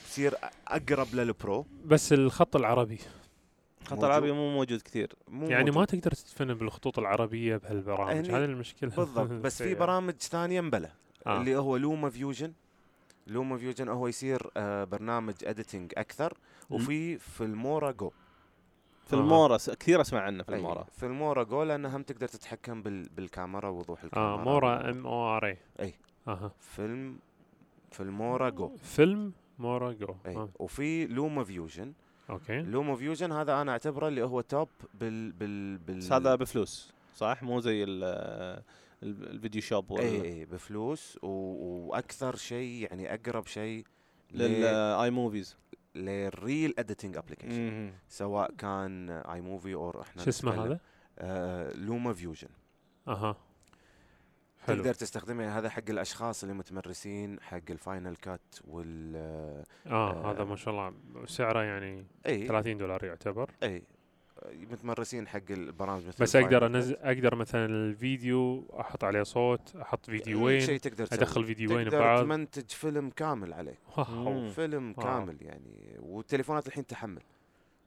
بصير أقرب لل pro بس الخط العربي خط موجود. العربي مو موجود كثير مو يعني ما موجود. تقدر تتفنن بالخطوط العربية بهالبرامج يعني هذه المشكلة بالضبط بس في. برامج ثانية مبلى آه. اللي هو LumaFusion LumaFusion هو يصير آه برنامج editing أكثر وفي فيلمورا جو في آه. فيلمورا س- كثير أسمع عنه في أي، المورا. فيلمورا جو لأنه هم تقدر تتحكم بال بالكاميرا ووضوح الكاميرا. آه مورا M O R A أي. أها. فيلم في المورا جو. فيلم مورا جو. أي. آه. وفي LumaFusion. أوكي. LumaFusion هذا أنا أعتبره اللي هو top بال بال بال بس هذا بفلوس صح؟ مو زي ال- ال- الفيديو شوب أي أي بفلوس و... وأكثر شيء يعني أقرب شيء للاي موفيز. للريل إديتنج ابلكيشن سواء كان اي Movie أو إحنا شو اسمه هذا؟ آه LumaFusion. أها. حلو. تقدر تستخدمه هذا حق الأشخاص اللي متمرسين حق ال Final Cut وال آه آه. هذا ما شاء الله سعره يعني إي. 30 دولار يعتبر. إي. متمرسين حق البرامج مثل بس أقدر. انزل أقدر مثلا الفيديو أحط عليه صوت أحط فيديوين شيء تقدر تسوي. أدخل فيديوين تقدر ببعض تمنتج فيلم كامل عليه wow. مم. فيلم wow. كامل يعني والتليفونات الحين تحمل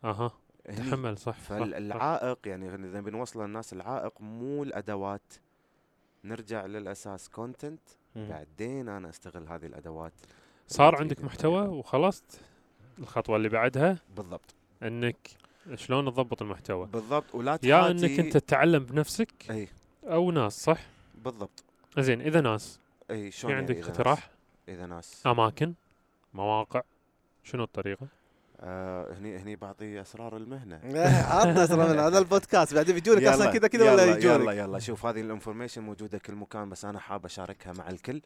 أها تحمل صح فالعائق يعني إذا بنوصل للناس العائق مو الأدوات نرجع للأساس content. بعدين أنا أستغل هذه الأدوات صار عندك محتوى. وخلصت الخطوة اللي بعدها بالضبط إنك شلون تضبط المحتوى؟ بالضبط ولا يا تحاتي إنك أنت تتعلم بنفسك إي. أو ناس صح؟ بالضبط. زين إذا ناس إي شلون يعني عندك إذا اقتراح؟ ناس؟ إذا ناس. أماكن مواقع شنو الطريقة؟ آه هني هني بعطي أسرار المهنة. إيه، عطنا ترى من هذا البودكاست بعدين بيجونك أصلا يلا، كذا كذا ولا يلا يلا يجونك. يلا شوف هذه ال information موجودة كل مكان بس أنا حاب أشاركها مع الكل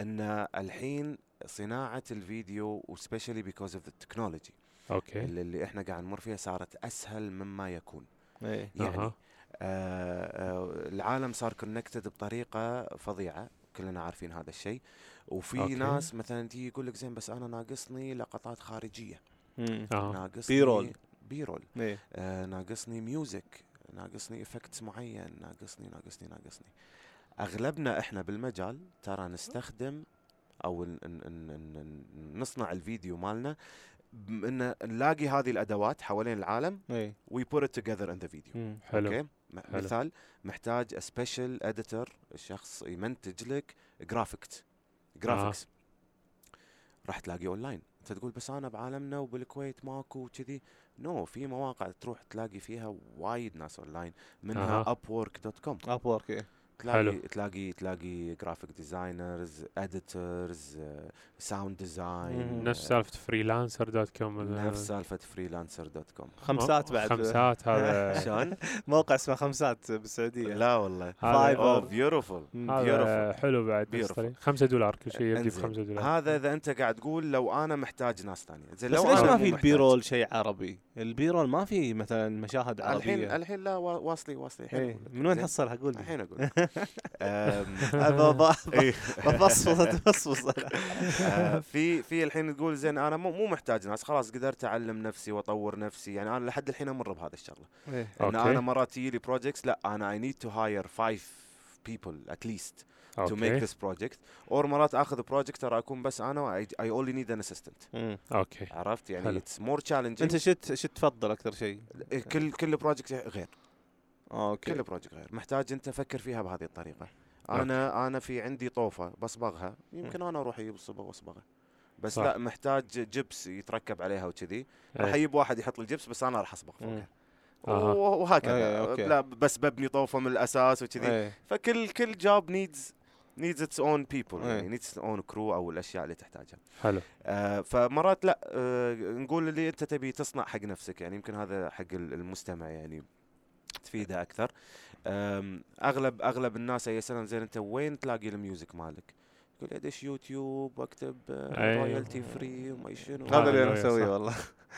إن الحين صناعة الفيديو و specially because of the technology أوكي اللي, اللي إحنا قاعد نمر فيها صارت أسهل مما يكون إيه. يعني أها. آه آه العالم صار connected بطريقة فظيعة كلنا عارفين هذا الشيء وفي أوكي. ناس مثلا تيجي يقول لك زين بس أنا ناقصني لقطات خارجية. آه ناقصني B-roll. B-roll إيه. آه ناقصني music ناقصني effects معين ناقصني ناقصني ناقصني أغلبنا إحنا بالمجال ترى نستخدم أو ن- ن- ن- ن- نصنع الفيديو مالنا ان نلاقي هذه الأدوات حوالين العالم إيه. we put it together in the video مم. حلو أوكي. مثال محتاج special editor شخص يمنتج لك graphics graphics راح تلاقيه اونلاين أنت تقول بس أنا بعالمنا وبالكويت ماكو كذي no في مواقع تروح تلاقي فيها وايد ناس اونلاين منها أها. upwork.com Upwork إيه. تلاقي حلو. تلاقي تلاقي graphic designers editors sound design نفس سالفة Freelancer dot com نفس سالفة Freelancer dot com خمسات بعد خمسات هذا شلون؟ موقع اسمه خمسات بالسعودية لا والله أوه Fiverr. Beautiful حلو بعد نفس Beautiful. الطريقة. خمسة دولار كل شيء يبدي انزين. بخمسة دولار هذا إذا أنت قاعد تقول لو أنا محتاج ناس ثانية زين بس لو ليش ما في. ال B-roll شيء عربي؟ ال B-roll ما في مثلا مشاهد الحين عربية الحين لا وا- واصلي واصلي الحين. من وين؟ حصلها قول لي الحين أقول إيه. بفصفص بفصفص آه، في في الحين تقول زين أنا مو مو محتاج ناس خلاص قدرت أعلم نفسي وأطور نفسي يعني أنا لحد الحين أمر بهذا الشغلة إيه. إن. أنا مرات تجي لي projects لا أنا I need to hire five people at least to make أوكي this project or مرات آخذ project ترى أكون بس أنا I, I only need an assistant مم. أوكي عرفت. يعني it's more challenging أنت شت شت تفضل أكثر شيء؟ كل كل project غير أوكي. كل project غير. محتاج أنت فكر فيها بهذه الطريقة. أنا أنا في عندي طوفة بصبغها يمكن أنا أروح أجيب الصبغ واصبغها بس صح. لا محتاج جبس يتركب عليها وكذي. راح إيه. أجيب واحد يحط لي الجبس بس أنا راح أصبغ. فوقها وهكذا. إيه، أوكي. لا بس ببني طوفة من الأساس وكذي. إيه. فكل كل job needs needs its own people. يعني needs its own crew أو الأشياء اللي تحتاجها. حلو. آه فمرات لا آه نقول اللي أنت تبي تصنع حق نفسك. يعني يمكن هذا حق ال- المستمع يعني. تفيده أكثر أغلب أغلب الناس اي سلام زين أنت وين تلاقي ال music مالك؟ يقول ادش يوتيوب واكتب. royalty free وما شنو هذا اللي أنا أيوة، مسويه. والله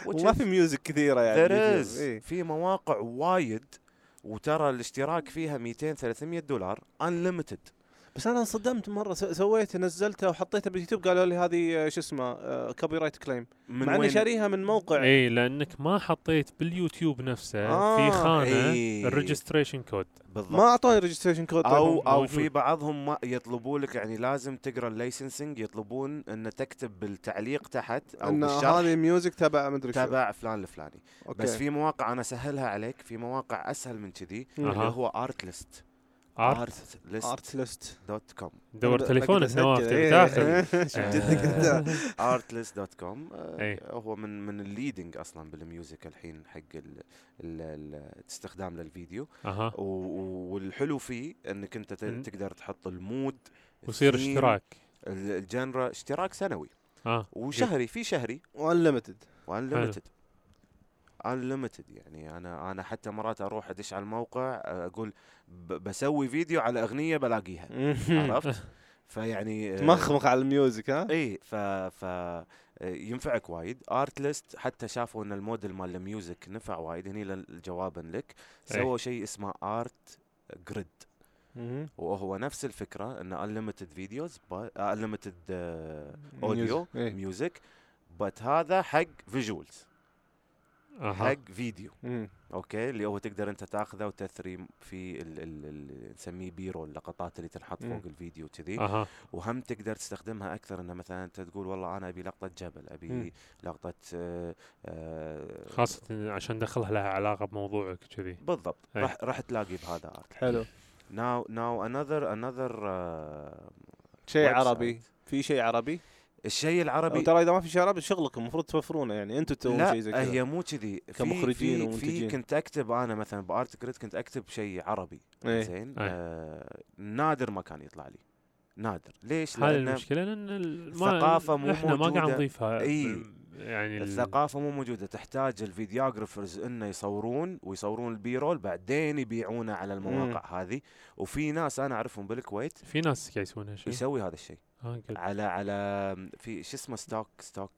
وما في music كثيرة يعني there باليوتيوب. is إيه. في مواقع وايد وترى الاشتراك فيها 200 300 دولار unlimited بس أنا انصدمت مرة س- سويت نزلتها وحطيتها باليوتيوب قالوا لي هذه آه، شو اسمه copyright claim من مع إني شاريها من موقع إي لأنك ما حطيت باليوتيوب نفسه آه، في خانة إيه. ال registration code بالضبط ما أعطوني registration code أو أو موجود. في بعضهم ما يطلبوا لك يعني لازم تقرأ ال licensing يطلبون إن تكتب بالتعليق تحت أو إن هذه music تبع مدري شو تبع فلان الفلاني أوكي. بس في مواقع أنا اسهلها عليك في مواقع أسهل من كذي. اللي. هو Artlist Art Artlist Artlist dot com دور تليفونك نواف تبي تاخذ Artlist dot com. هو من من ال leading أصلا بال music الحين حق ال ال ال الاستخدام للفيديو. و- والحلو فيه إنك أنت. تقدر تحط ال mood ويصير اشتراك. ال- ال genre اشتراك سنوي. آه وشهري في شهري. و unlimited و unlimited unlimited يعني. أنا أنا حتى مرات أروح أدش على الموقع أقول بسوي فيديو على أغنية بلاقيها. عرفت؟ فيعني آه، تمخمخ على ال music ها؟ اي ف ف ينفعك وايد. Artlist حتى شافوا إن الموديل مال ال music نفع وايد. هني جوابا لك. أي. سووا شيء اسمه Artgrid. وهو نفس الفكرة انه unlimited videos unlimited audio music. إيه. music بس هذا حق visuals حق فيديو مم. okay اللي هو تقدر أنت تاخذه وتثري في ال ال ال نسميه B-roll اللقطات اللي تنحط مم. فوق الفيديو كذي أها وهم تقدر تستخدمها أكثر إنه مثلا أنت تقول والله أنا أبي لقطة جبل أبي مم. لقطة آه آه خاصة عشان دخلها لها علاقة بموضوعك كذي بالضبط أي. راح راح تلاقي بهذا Art حلو now now نادر نادر شيء عربي. في شيء عربي الشيء العربي ترى إذا ما في شيء عربي شغلكم المفروض توفرونه يعني أنتم تسوون لا شيء زي كذا هي مو كذي كمخرجين في, في ومنتجين. كنت أكتب أنا مثلا ب Artgrid كنت أكتب شيء عربي إيه. زين أي. آه نادر ما كان يطلع لي نادر ليش؟ هذه لأن المشكلة لأن ال- ما الثقافة مو إحنا ما قاعد موجودة. نضيفها إي. يعني ال- الثقافة مو موجودة تحتاج ال videographers إنه يصورون ويصورون ال B-roll بعدين يبيعونه على المواقع هذه وفي ناس أنا أعرفهم بالكويت في ناس قاعد يسوون هالشيء يسوي هذا الشيء آه قلت. على على في شو اسمه stock stock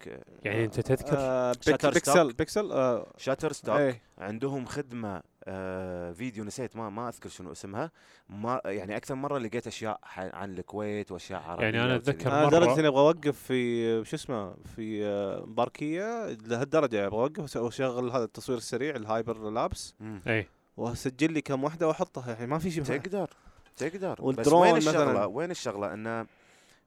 يعني أنت تذكر؟ آه Shutter Pixel stock. Pixel آه. Shutterstock إيه. عندهم خدمة آه فيديو نسيت ما ما أذكر شنو اسمها. ما يعني أكثر مرة لقيت أشياء عن الكويت وأشياء عربية يعني أنا وكذي. أتذكر أنا مرة- لدرجه إني أبغى أوقف في شو اسمه في آه، باركية لهالدرجة أبغى أوقف واشغل هذا التصوير السريع ال hyperlapse. اي وأسجل لي كم واحدة وأحطها يعني ما في شيء. تقدر تقدر. بس والدرون وين الشغلة؟ مثلاً. وين الشغلة؟ ان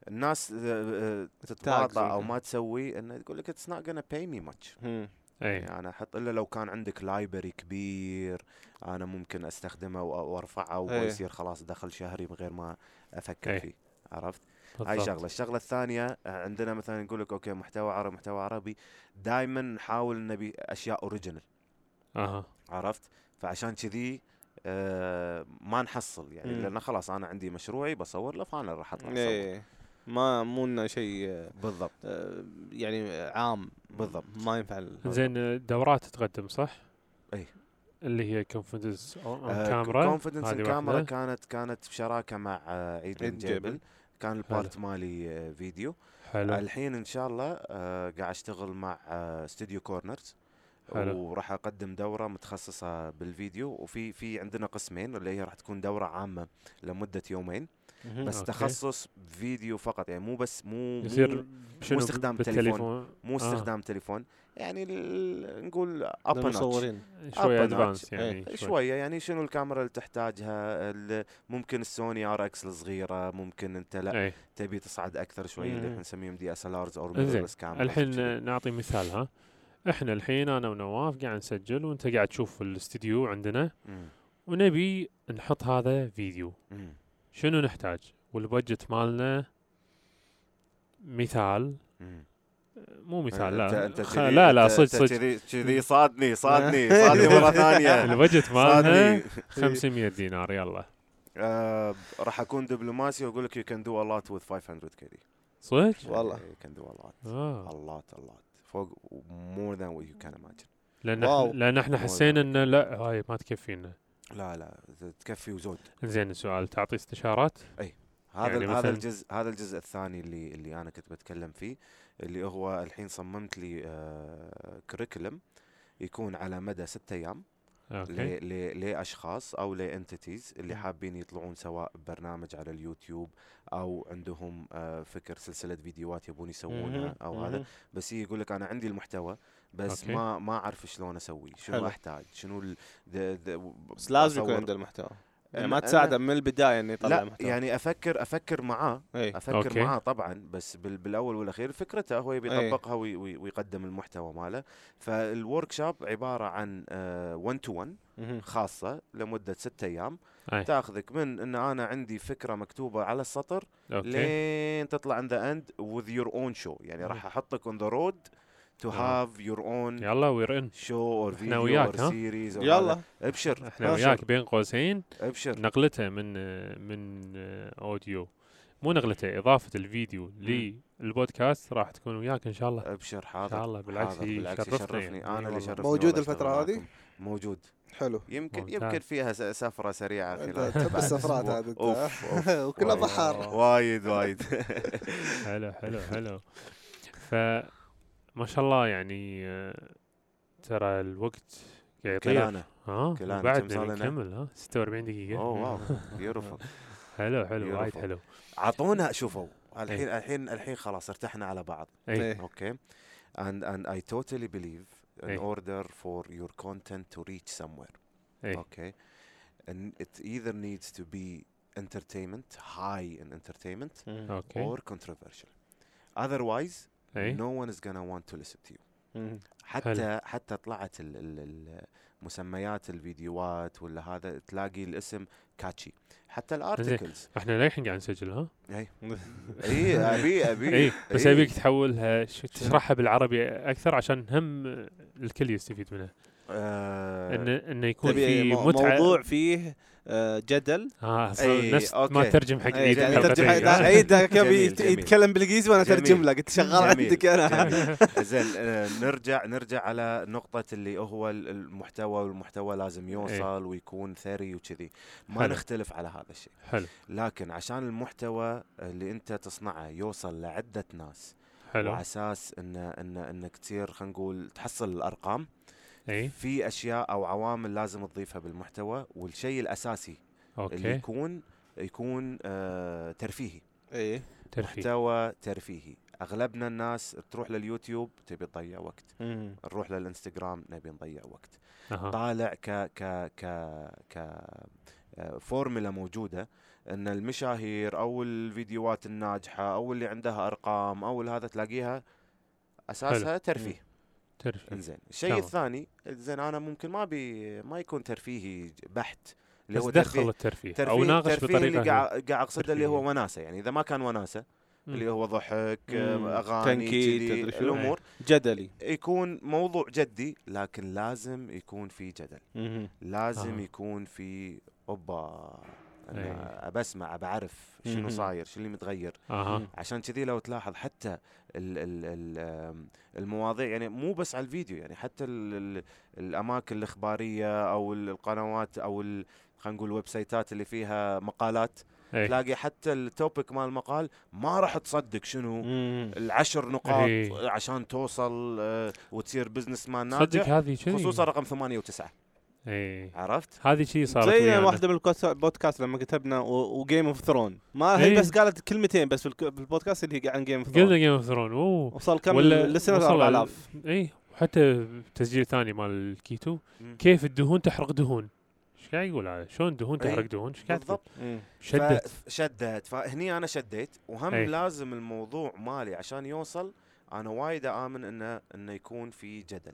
الناس آه، آه، تتباطأ أو. ما تسوي إنه تقول لك it's not gonna pay me much مم. اي يعني أنا أحط إلا لو كان عندك library كبير أنا ممكن أستخدمه وأرفعه إيه. ويصير خلاص دخل شهري من غير ما أفكر إيه. فيه عرفت هاي بالضبط. شغلة الشغلة الثانية آه، عندنا مثلا نقول لك okay محتوى عربي محتوى عربي دائما نحاول نبي أشياء original أها عرفت فعشان كذي آه ما نحصل يعني. لأن خلاص أنا عندي مشروعي بصور له فأنا راح أطلع أصور إيه ما مو إنه شيء بالضبط آه، يعني عام بالضبط. ما ينفع زين دورات تقدم صح؟ أي. اللي هي confidence آه، camera confidence الكاميرا واحدة. كانت كانت بشراكة مع آه، عيد جبل. كان ال part مالي آه، فيديو حلو الحين إن شاء الله قاعد أشتغل مع استوديو Corners حلو. وراح أقدم دورة متخصصة بالفيديو وفي في عندنا قسمين اللي هي راح تكون دورة عامة لمدة يومين. بس okay. تخصص فيديو فقط يعني مو بس مو يصير مو, شنو استخدام بالتليفون مو آه. استخدام تليفون يعني نقول up للمصورين شوي up a advanced. يعني إيه، شوية يعني شنو الكاميرا اللي تحتاجها ال- ممكن ال Sony RX الصغيرة ممكن أنت لا اي تبي تصعد أكثر شوي اللي. إحنا نسميهم DSLRs أو mirrorless cameras الحين. نعطي مثال ها إحنا الحين أنا ونواف قاعد نسجل وأنت قاعد تشوف الاستديو عندنا مم. ونبي نحط هذا فيديو مم. شنو نحتاج؟ وال budget مالنا مثال. مو مثال لا. انت لا لا صدق صدق. كذي صادني صادني صادني مرة ثانية. ال budget مالنا صادني. 500 دينار يلا. آه، راح أكون دبلوماسي وأقول لك you can do a lot with 500 كذي صدق؟ والله. you can do a lot آه. a lot a lot فوق more than what you can imagine. لأن لأن إحنا حسينا إنه لا هاي ما تكفينا. لا لا تكفي وزود زين السؤال تعطي استشارات هذا يعني يعني هذا الجزء هذا الجزء الثاني اللي اللي أنا كنت بتكلم فيه اللي هو الحين صممت لي curriculum يكون على مدى ستة أيام لأشخاص أو ل entities اللي. حابين يطلعون سواء برنامج على اليوتيوب أو عندهم آه، فكر سلسلة فيديوهات يبون يسوونها. أو هذا. بس يقول لك أنا عندي المحتوى بس okay. ما ما أعرف شلون أسوي شنو حلو. أحتاج شنو ال the- the- بس لازم يكون عنده المحتوى يعني ما أنا- تساعده من البداية إنه يطلع لا محتوى يعني أفكر أفكر معاه إي أفكر okay. معاه طبعا بس بال بالأول والأخير فكرته هو يبي أي. يطبقها وي وي ويقدم المحتوى ماله فال workshop عبارة عن 1 to 1 مهم. خاصة لمدة ستة أيام أي. تاخذك من إن أنا عندي فكرة مكتوبة على السطر okay لين تطلع عند end with your own show يعني راح أحطك on the road to آه. have your own يلا your own show or إحنا video وياك، or ها؟ series or يلا. أبشر. إحنا وياك بين قوسين. أبشر. نقلته من من audio مو نقلته إضافة الفيديو للبودكاست راح تكون وياك إن شاء الله. أبشر. حاضر. شاء الله، بالعكس حاضر، بالعكس يشرفني. يعني. أنا اللي. يشرفني موجود أشتغل هذه؟ موجود. حلو. يمكن ممتاز. يمكن فيها سفرة سريعة خلال تحب السفرات. هذه. وكلها. بحر. وايد وايد. حلو حلو حلو. ف ما شاء الله يعني ترى الوقت قاعد يطير كلانا ها؟ كلانا، لنا؟ نكمل ها؟ 46 دقيقة. أوه wow. beautiful حلو حلو وايد Beautiful. حلو. اعطونا شوفوا الحين الحين الحين خلاص ارتحنا على بعض. اي إيه. okay and and I totally believe in إيه. order for your content to reach somewhere. اي okay. And it either needs to be entertainment high in entertainment أوكي or controversial. Otherwise no one is gonna want to listen to you. حتى حتى طلعت ال ال ال مسميات الفيديوهات ولا هذا تلاقي الاسم كاتشي حتى الارتكلز إحنا للحين قاعد نسجل ها؟ اي اي ابي أبي. اي بس إيه. أبيك تحولها تشرحها بالعربي أكثر عشان هم الكل يستفيد منها. آه انه إنه يكون في متعة. موضوع فيه جدل آه أي، نفس ما okay. ترجم حق إيه، يعني. ترجم كم جميل، يت- جميل. يتكلم بالإنجليزي وأنا. اترجم له قلت شغال. عندك أنا زين آه، نرجع نرجع على نقطة اللي هو ال- المحتوى والمحتوى لازم يوصل ويكون ثري وكذي ما حلو. نختلف على هذا الشيء حلو لكن عشان المحتوى اللي أنت تصنعه يوصل لعدة ناس حلو وعلى أساس ان ان انك تصير خلينا نقول تحصل الأرقام اي في أشياء أو عوامل لازم تضيفها بالمحتوى والشيء الأساسي اللي okay. يكون يكون آه ترفيهي. إيه. ترفيه. محتوى ترفيهي. أغلبنا الناس تروح لليوتيوب تبي تضيع وقت. مم. نروح للإنستغرام نبي نضيع وقت. أها. طالع ك ك ك ك آه، فورمولا موجودة إن المشاهير أو الفيديوهات الناجحة أو اللي عندها أرقام أو هذا تلاقيها أساسها ترفيه. ترفيه إنزين الشيء. الثاني زين أنا ممكن ما بي ما يكون ترفيهي بحت اللي بس هو دخل ترفيه الترفيه ترفيه أو ناقش ترفيه اللي بطريقه قاعد قاعد أقصده اللي هو. وناسة يعني إذا ما كان وناسة مم. اللي هو ضحك مم. أغاني تنكيد، كذي، تدري شو. الأمور جدلي يكون موضوع جدي لكن لازم يكون في جدل مم. لازم آه. يكون في أوبا. أنا ابى اسمع أبى أعرف شنو. صاير شو اللي متغير مم. عشان كذي لو تلاحظ حتى ال ال ال آم، المواضيع يعني مو بس على الفيديو يعني حتى ال ال الأماكن الإخبارية أو ال- القنوات أو خلينا نقول ال website ات اللي فيها مقالات اي تلاقي حتى ال topic مال المقال ما راح تصدق شنو مم. العشر نقاط إيه. عشان توصل آه، وتصير businessman صدق ناجح هذه خصوصا رقم ثمانية وتسعة اي عرفت؟ هذه شيء صارت زي. واحدة من البودكاست لما كتبنا و Game of Throne ما هي إيه. بس قالت كلمتين بس بالك- بالبودكاست اللي هي عن Game of قلنا Throne Game of Throne أوه. وصل كم لسنة؟ وصل 4000 اي وحتى تسجيل ثاني مال الكيتو مم. كيف الدهون تحرق دهون؟ إيش قاعد يقول هذا؟ شلون دهون إي، تحرق دهون؟ إيش قاعد تقول؟ بالضبط. شدت. شدت. فهني أنا شديت وهم أي. لازم الموضوع مالي عشان يوصل أنا وايد آمن انه إنه يكون في جدل.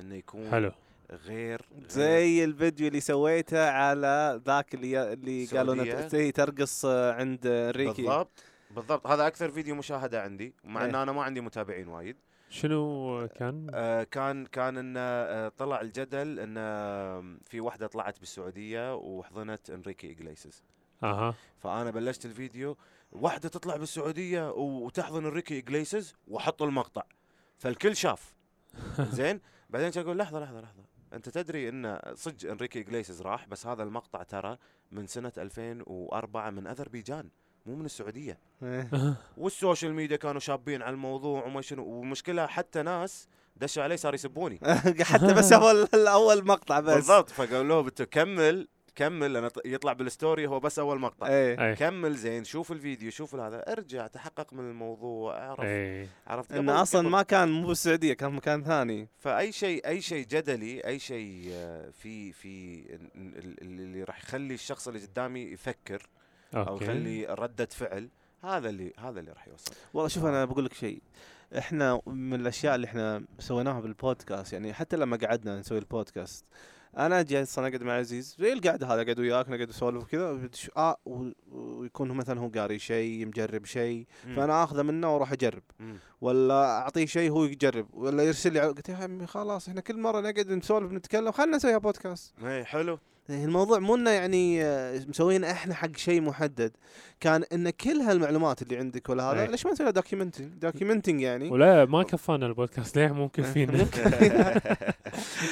إنه يكون حلو. غير زي الفيديو اللي سويته على ذاك اللي اللي قالوا. انها زي ترقص آه، إنريكي. بالضبط. بالضبط. هذا أكثر فيديو مشاهدة عندي مع ان إيه. أنا ما عندي متابعين وايد. شنو كان؟ آه كان كان إنه آه طلع الجدل إنه في واحدة طلعت بالسعودية وحضنت إنريكي إغليسياس أها. فأنا بلشت الفيديو واحدة تطلع بالسعودية وتحضن إنريكي إغليسياس وأحط المقطع. فالكل شاف. زين؟ بعدين أقول؟ لحظة لحظة لحظة. أنت تدري إن صدق إنريكي إغليسياس راح بس هذا المقطع ترى من سنة 2004 من أذربيجان مو من السعودية. إيه. وال social media كانوا شابين على الموضوع وما شنو والمشكلة حتى ناس دشوا علي صار يسبوني. حتى بس اول اول مقطع بس. بالضبط فقالوا له بت- كمل أنا يطلع بال story هو بس أول مقطع. إيه. اي كمل زين شوف الفيديو شوف هذا ارجع تحقق من الموضوع اعرف اي عرفت انه أصلا قبل- ما كان مو بالسعودية كان مكان ثاني. فأي شيء أي شيء جدلي أي شيء آه، في في ال- ال- اللي راح يخلي الشخص اللي قدامي يفكر أو أوكي. يخلي ردة فعل هذا اللي هذا اللي راح يوصل. والله شوف أنا بقول لك شيء. إحنا من الأشياء اللي إحنا سويناها بالبودكاست يعني حتى لما قعدنا نسوي البودكاست أنا جالس أنا أقعد مع عزيز زي القعدة هذا قاعد وياك نقعد نسولف وكذا آه و- ويكون مثلا هو قاري شيء مجرب شيء فأنا آخذه منه وأروح أجرب. مم. ولا أعطيه شيء هو يجرب. ولا يرسل لي قلت يا عمي خلاص إحنا كل مرة نقعد نسولف نتكلم خلينا نسويها بودكاست اي حلو. الموضوع مو إنه يعني آه، مسوينا إحنا حق شيء محدد. كان إن كل هالمعلومات اللي عندك ولا هذا أي. ليش ما نسوي documenting documenting يعني؟ ولا ما كفانا البودكاست. ليه ممكن فينا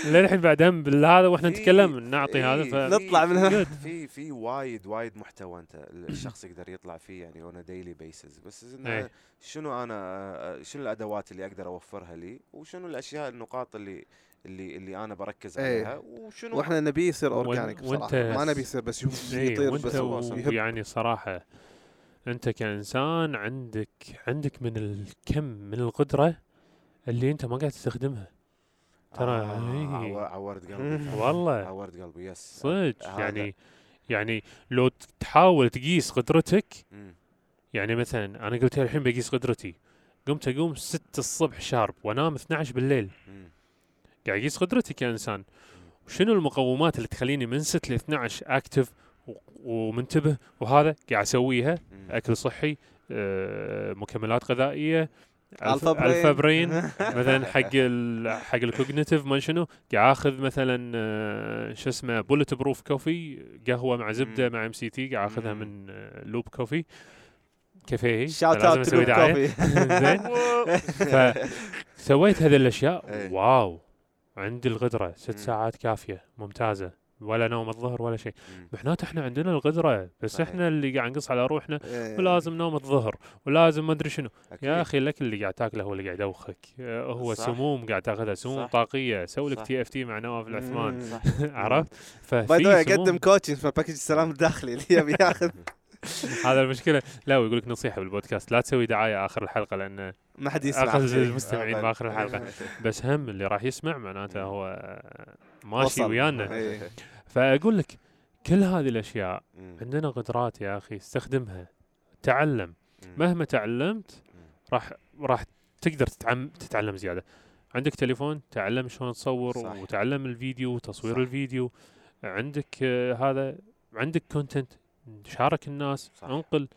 للحين بعدين بالهذا وإحنا في- نتكلم؟ نعطي هذا ف نطلع من هنا. في في وايد وايد محتوى أنت ال- الشخص يقدر يطلع فيه يعني on daily basis بس. إنه شنو أنا آه، شنو الأدوات اللي أقدر أوفرها لي؟ وشنو الأشياء النقاط اللي اللي اللي أنا بركز أي. عليها وشنو وإحنا نبي يصير organic بصراحة ما نبي يصير بس اي يطير وإنت بس و-. يعني صراحة أنت كإنسان عندك عندك من الكم من القدرة اللي أنت ما قاعد تستخدمها ترى آه إيه. عو- عورت قلبي والله عورت قلبي yes صدق يعني يعني لو تحاول تقيس قدرتك. يعني مثلا أنا قلت الحين بقيس قدرتي قمت أقوم 6 الصبح sharp وأنام 12 بالليل مم. قاعد اقيس قدرتي كانسان وشنو المقومات اللي تخليني من 6 ل 12 active ومنتبه؟ وهذا قاعد أسويها. أكل صحي آه، مكملات غذائية Alpha Brain Alpha Brain مثلا حق ال حق ال cognitive ما شنو قاعد آخذ مثلا آه، شو اسمه bulletproof coffee قهوة مع زبدة. مع MCT قاعد آخذها. من آه، لوب كوفي كافيه shout out دعاية. كوفي زين. فسويت هذه الأشياء إيه. واو. عندي القدرة ست. ساعات كافية ممتازة ولا نوم الظهر ولا شيء. معناته إحنا عندنا القدرة بس صحيح. إحنا اللي قاعد نقص على روحنا إيه. ولازم نوم الظهر ولازم ما أدري شنو أكيد. يا أخي الاكل اللي قاعد تاكله هو اللي قاعد يدوخك هو صح. سموم قاعد تاخذها سموم صح. طاقية سوي لك. TFT مع نواف العثمان. عرفت ففي أقدم coaching في package السلام الداخلي اللي يبي ياخذ هذا المشكلة لا ويقول لك نصيحة بالبودكاست لا تسوي دعاية آخر الحلقة لأن ما حد يسمع شيء. المستمعين باخر الحلقة بس هم اللي راح يسمع معناته هو ماشي. ويانا إيه. فأقول لك كل هذه الأشياء. عندنا قدرات يا أخي استخدمها تعلم. مهما تعلمت. راح راح تقدر تتعلم زيادة عندك تليفون تعلم شلون تصور صح. وتعلم الفيديو وتصوير صح. الفيديو عندك آه، هذا عندك كونتنت شارك الناس صح. انقل.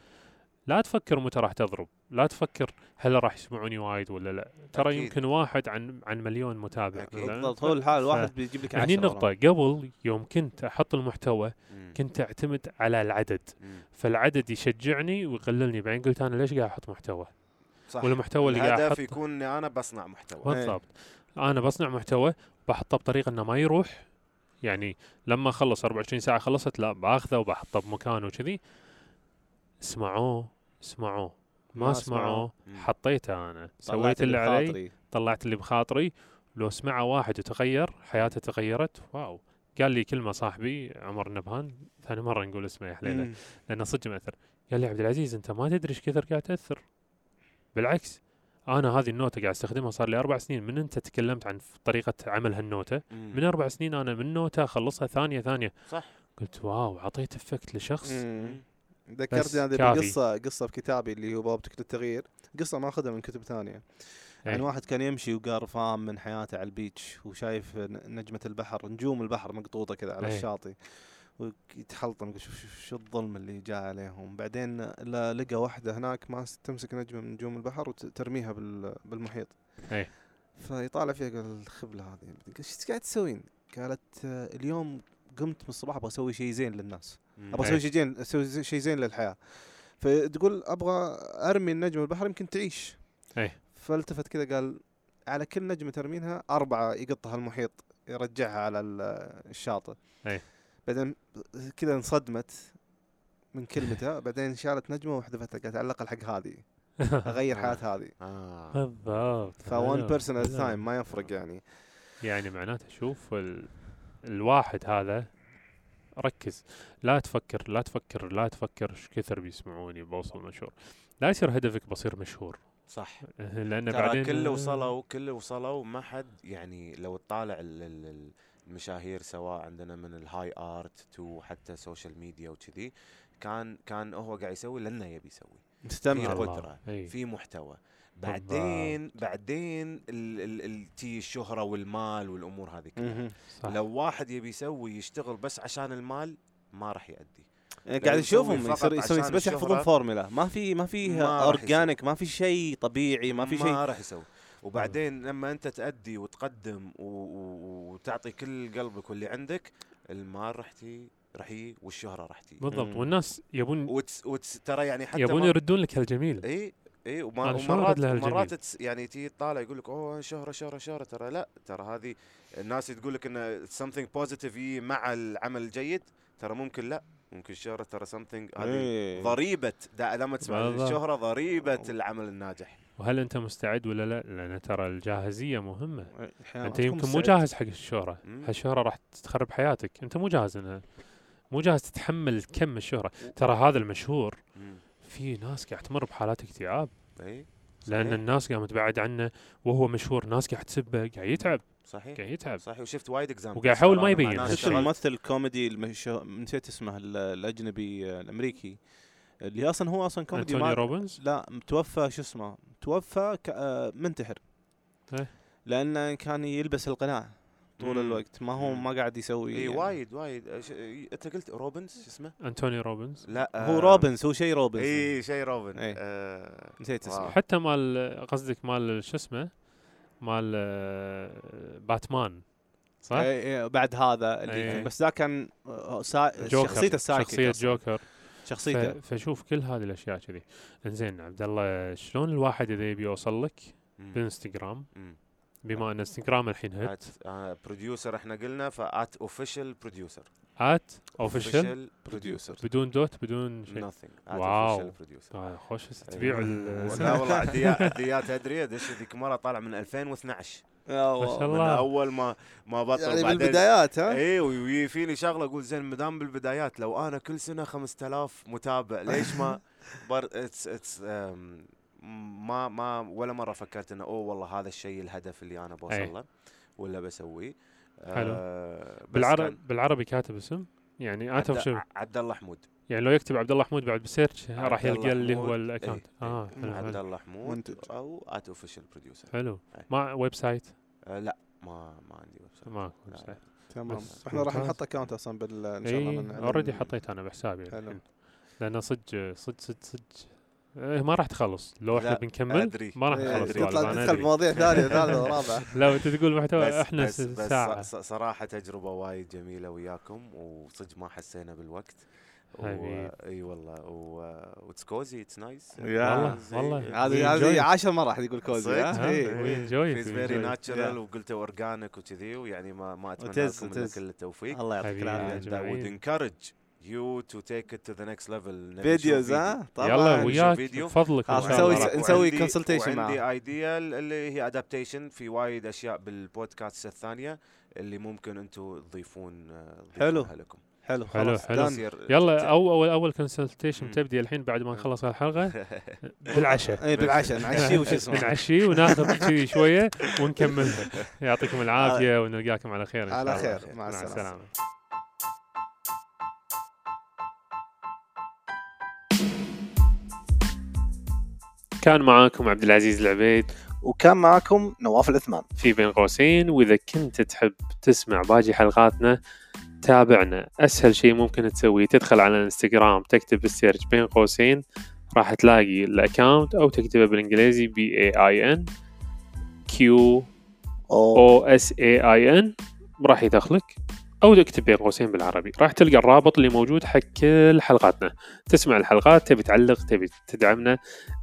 لا تفكر متى راح تضرب لا تفكر هل راح يسمعوني وايد ولا لا. ترى أكيد. يمكن واحد عن عن مليون متابع. بالضبط هو الحال ف- الواحد بيجيب لك هني 10 النقطة قبل يوم كنت أحط المحتوى مم. كنت أعتمد على العدد. مم. فالعدد يشجعني ويقللني. بعدين قلت أنا ليش قاعد أحط محتوى؟ صح. والمحتوى اللي قاعد أحط يكون إني أنا بصنع محتوى. بالضبط. أنا بصنع محتوى بحطه بطريقة إنه ما يروح. يعني لما اخلص 24 ساعة خلصت لا باخذه وبحطه بمكانه وكذي. اسمعوه اسمعوه. ما ما اسمعوه. حطيته أنا. سويت اللي علي بخاطري. طلعت اللي بخاطري. لو سمعه واحد وتغير حياته تغيرت. واو. قال لي كلمة صاحبي عمر النبهان ثاني مرة نقول اسمه يا حليلة. لأنه صدق مأثر. قال لي عبد العزيز أنت ما تدري إيش كثر قاعد تأثر. بالعكس. أنا هذه النوتة قاعد أستخدمها صار لي أربع سنين من أنت تكلمت عن طريقة عمل هالنوتة مم. من أربع سنين أنا من نوتة أخلصها ثانية ثانية صح قلت واو أعطيت effect لشخص مم. ذكرتني هذه كافي. بقصة قصة في كتابي اللي هو بوابه التغيير قصة ما اخذها من كتب ثانية عن إيه. واحد كان يمشي وقرفان من حياته على ال beach وشايف ن- نجمة البحر نجوم البحر مقطوطة كذا على إيه. الشاطئ ويتحلطم شوف شوف شو الظلم اللي جاء عليهم بعدين لقى واحدة هناك ما تمسك نجمة من نجوم البحر وترميها بال- بالمحيط إيه. فيطالع فيها قال الخبلة هذه قال إيش قاعد تسوين؟ قالت "آه، اليوم قمت من الصباح أبغى أسوي شيء زين للناس. أبغى إيه. أسوي شيء زين أسوي شيء زين للحياة فتقول أبغى أرمي النجمة البحر يمكن تعيش إيه. فالتفت كذا قال على كل نجمة ترمينها أربعة يقطها المحيط يرجعها على ال- الشاطئ إيه. بعدين كذا انصدمت من كلمته بعدين شالت نجمة وحذفتها قالت على الأقل حق هذه أغير حياة هذه. آه. بالضبط. ف one حلو، person at a حلو. time ما يفرق يعني. يعني معناته شوف ال... الواحد هذا ركز. لا تفكر لا تفكر لا تفكر إيش كثر بيسمعوني بوصل مشهور. لا يصير هدفك بصير مشهور. صح. لأن ترى بعدين كل وصلوا كل وصلوا ما حد يعني لو تطالع المشاهير سواء عندنا من ال high art to حتى social media وكذي كان كان هو قاعد يسوي لأنه يبي يسوي. في الله. قدرة إي. في محتوى. بعدين بعدين ال ال ال تي الشهرة والمال والأمور هذه كلها. لو واحد يبي يسوي يشتغل بس عشان المال ما راح يؤدي يعني قاعد يصير يسوي بس يحفظون. فورمولا. ما في ما في organic ما في شيء طبيعي ما في شيء. ما راح يسوي. وبعدين لما انت تأدي وتقدم و- و- وتعطي كل قلبك واللي عندك المال راح تي راح يجي والشهرة راح تي بالضبط مم. والناس يبون وتس وتس ترى يعني حتى يبون ما- يردون لك هالجميل اي إي ومرات أرد لها الجميل؟ مرات تس يعني تي تطالع يقول لك أوه شهرة شهرة شهرة ترى لا ترى هذه الناس تقول لك انه something positive يجي مع العمل الجيد ترى ممكن لا ممكن الشهرة ترى something هذه إيه. ضريبة دا لما تسمع بالضبط. الشهرة ضريبة العمل الناجح وهل أنت مستعد ولا لا؟ لأن ترى الجاهزية مهمة. أنت يمكن مو. جاهز حق الشهرة. هالشهرة راح تخرب حياتك. أنت مو جاهز انها مو جاهز تتحمل كم الشهرة. ترى هذا المشهور. في ناس قاعد تمر بحالات اكتئاب. إي لأن. الناس قامت تبعد عنه وهو مشهور. ناس قاعد تسبه قاعد يتعب. صحيح. قاعد يتعب. صحيح. وشفت وايد example وقاعد يحاول ما يبين. شفت. الممثل الكوميدي المشهور نسيت اسمه ال- الأجنبي آه، الأمريكي. اللي أصلا هو أصلا كوميدي انتوني ما روبنز لا توفى شو اسمه توفى ك- آه، منتحر إيه. لأنه كان يلبس القناع طول مم. الوقت ما هو مم. ما قاعد يسوي اي يعني. وايد وايد أنت قلت روبنز شو اسمه؟ انتوني روبنز لا هو آه، روبنز هو شيء روبنز اي شيء روبن إيه. آه، نسيت اسمه. حتى مال قصدك مال شو اسمه مال آه، باتمان صح؟ إيه، إيه، بعد هذا اللي إيه. بس ذا كان آه، سا... شخصيته ال psychic شخصية. جوكر شخصيته. فشوف كل هذه الأشياء كذي. إنزين عبد الله شلون الواحد إذا يبي يوصل لك. بالانستغرام. بما إن إنستغرام الحين hit. بروديوسر إحنا قلنا ف at official producer at official producer بدون dot بدون شيء. Nothing. واو. آه، خوش تبيع لا والله عديات أدري أدش ذيك مرة طالع من 2012 ما شاء من الله. أول ما ما بطل يعني بعدين- بالبدايات ها اي ويفيني شغلة أقول زين مدام بالبدايات لو أنا كل سنة 5000 متابع ليش ما بر اتس اتس ما ما ولا مرة فكرت إنه أوه والله هذا الشيء الهدف اللي أنا أي. بوصل له ولا بسويه حلو. آه بالعربي بالعربي كاتب اسم يعني ات عبد- اوفيشال عبد الله حمود يعني لو يكتب عبد الله حمود بعد بسيرش راح يلقى اللي هو. الاكونت إيه، آه إيه. حلو عبد الله حمود. أو ات اوفيشال بروديوسر حلو أي. ما website آه لا ما ما عندي website ما web. site تمام بس إحنا راح. نحط account أصلا بال إن شاء الله already حطيت أنا بحسابي حلو. لأنه صدق صدق صدق صدق إيه ما راح تخلص لو إحنا بنكمل أدري. ما راح نخلص أدري. تطلع تدخل مواضيع ثانية ثالثة ورابعه لا انت تقول محتوى بس إحنا بس, بس ساعة ص- صراحة تجربة وايد جميلة وياكم وصدق ما حسينا بالوقت حبيبي. إي والله و it's cozy it's nice. والله- والله. هذه هذه enjoy it. عشر مرة راح يقول cozy vibes we very. natural. وقلته organic وكذي ويعني ما ما أتمنى لكم. كل التوفيق الله يعطيك encourage you to take it to the next level نبي نشوف فيديوز فيديو. ها؟ طبعا يلا وياك. بفضلك نسوي- نسوي معاه. وعندي idea اللي هي adaptation في وايد أشياء بالبودكاست الثانية اللي ممكن أنتم تضيفون آه، حلو. لكم حلو حلو، خلاص حلو. يلا ت- أو أول اول consultation. تبدي الحين بعد ما نخلص الحلقة بالعشاء. اي بالعشاء نعشيه وش اسمه. نعشي وناخذ كذي شوية ونكملها يعطيكم العافية ونلقاكم على خير إن شاء على الله. خير. مع مع مع السلامة. السلامة. كان معاكم عبد العزيز العبيد. وكان معكم نواف العثمان في بين قوسين وإذا كنت تحب تسمع باقي حلقاتنا تابعنا. أسهل شيء ممكن تسويه تدخل على الانستغرام تكتب بال search بين قوسين راح تلاقي ال account أو تكتبه بالإنجليزي B A Y N Q A W S A Y N راح يدخلك. أو تكتب بين قوسين بالعربي. راح تلقى الرابط اللي موجود حق كل حلقاتنا. تسمع الحلقات تبي تعلق تبي تدعمنا.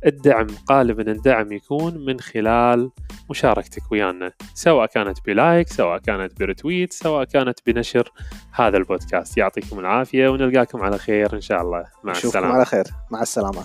الدعم غالبا الدعم يكون من خلال مشاركتك ويانا. سواء كانت بلايك سواء كانت برتويت سواء كانت بنشر هذا البودكاست. يعطيكم العافية ونلقاكم على خير إن شاء الله. مع السلامة. على خير. مع السلامة.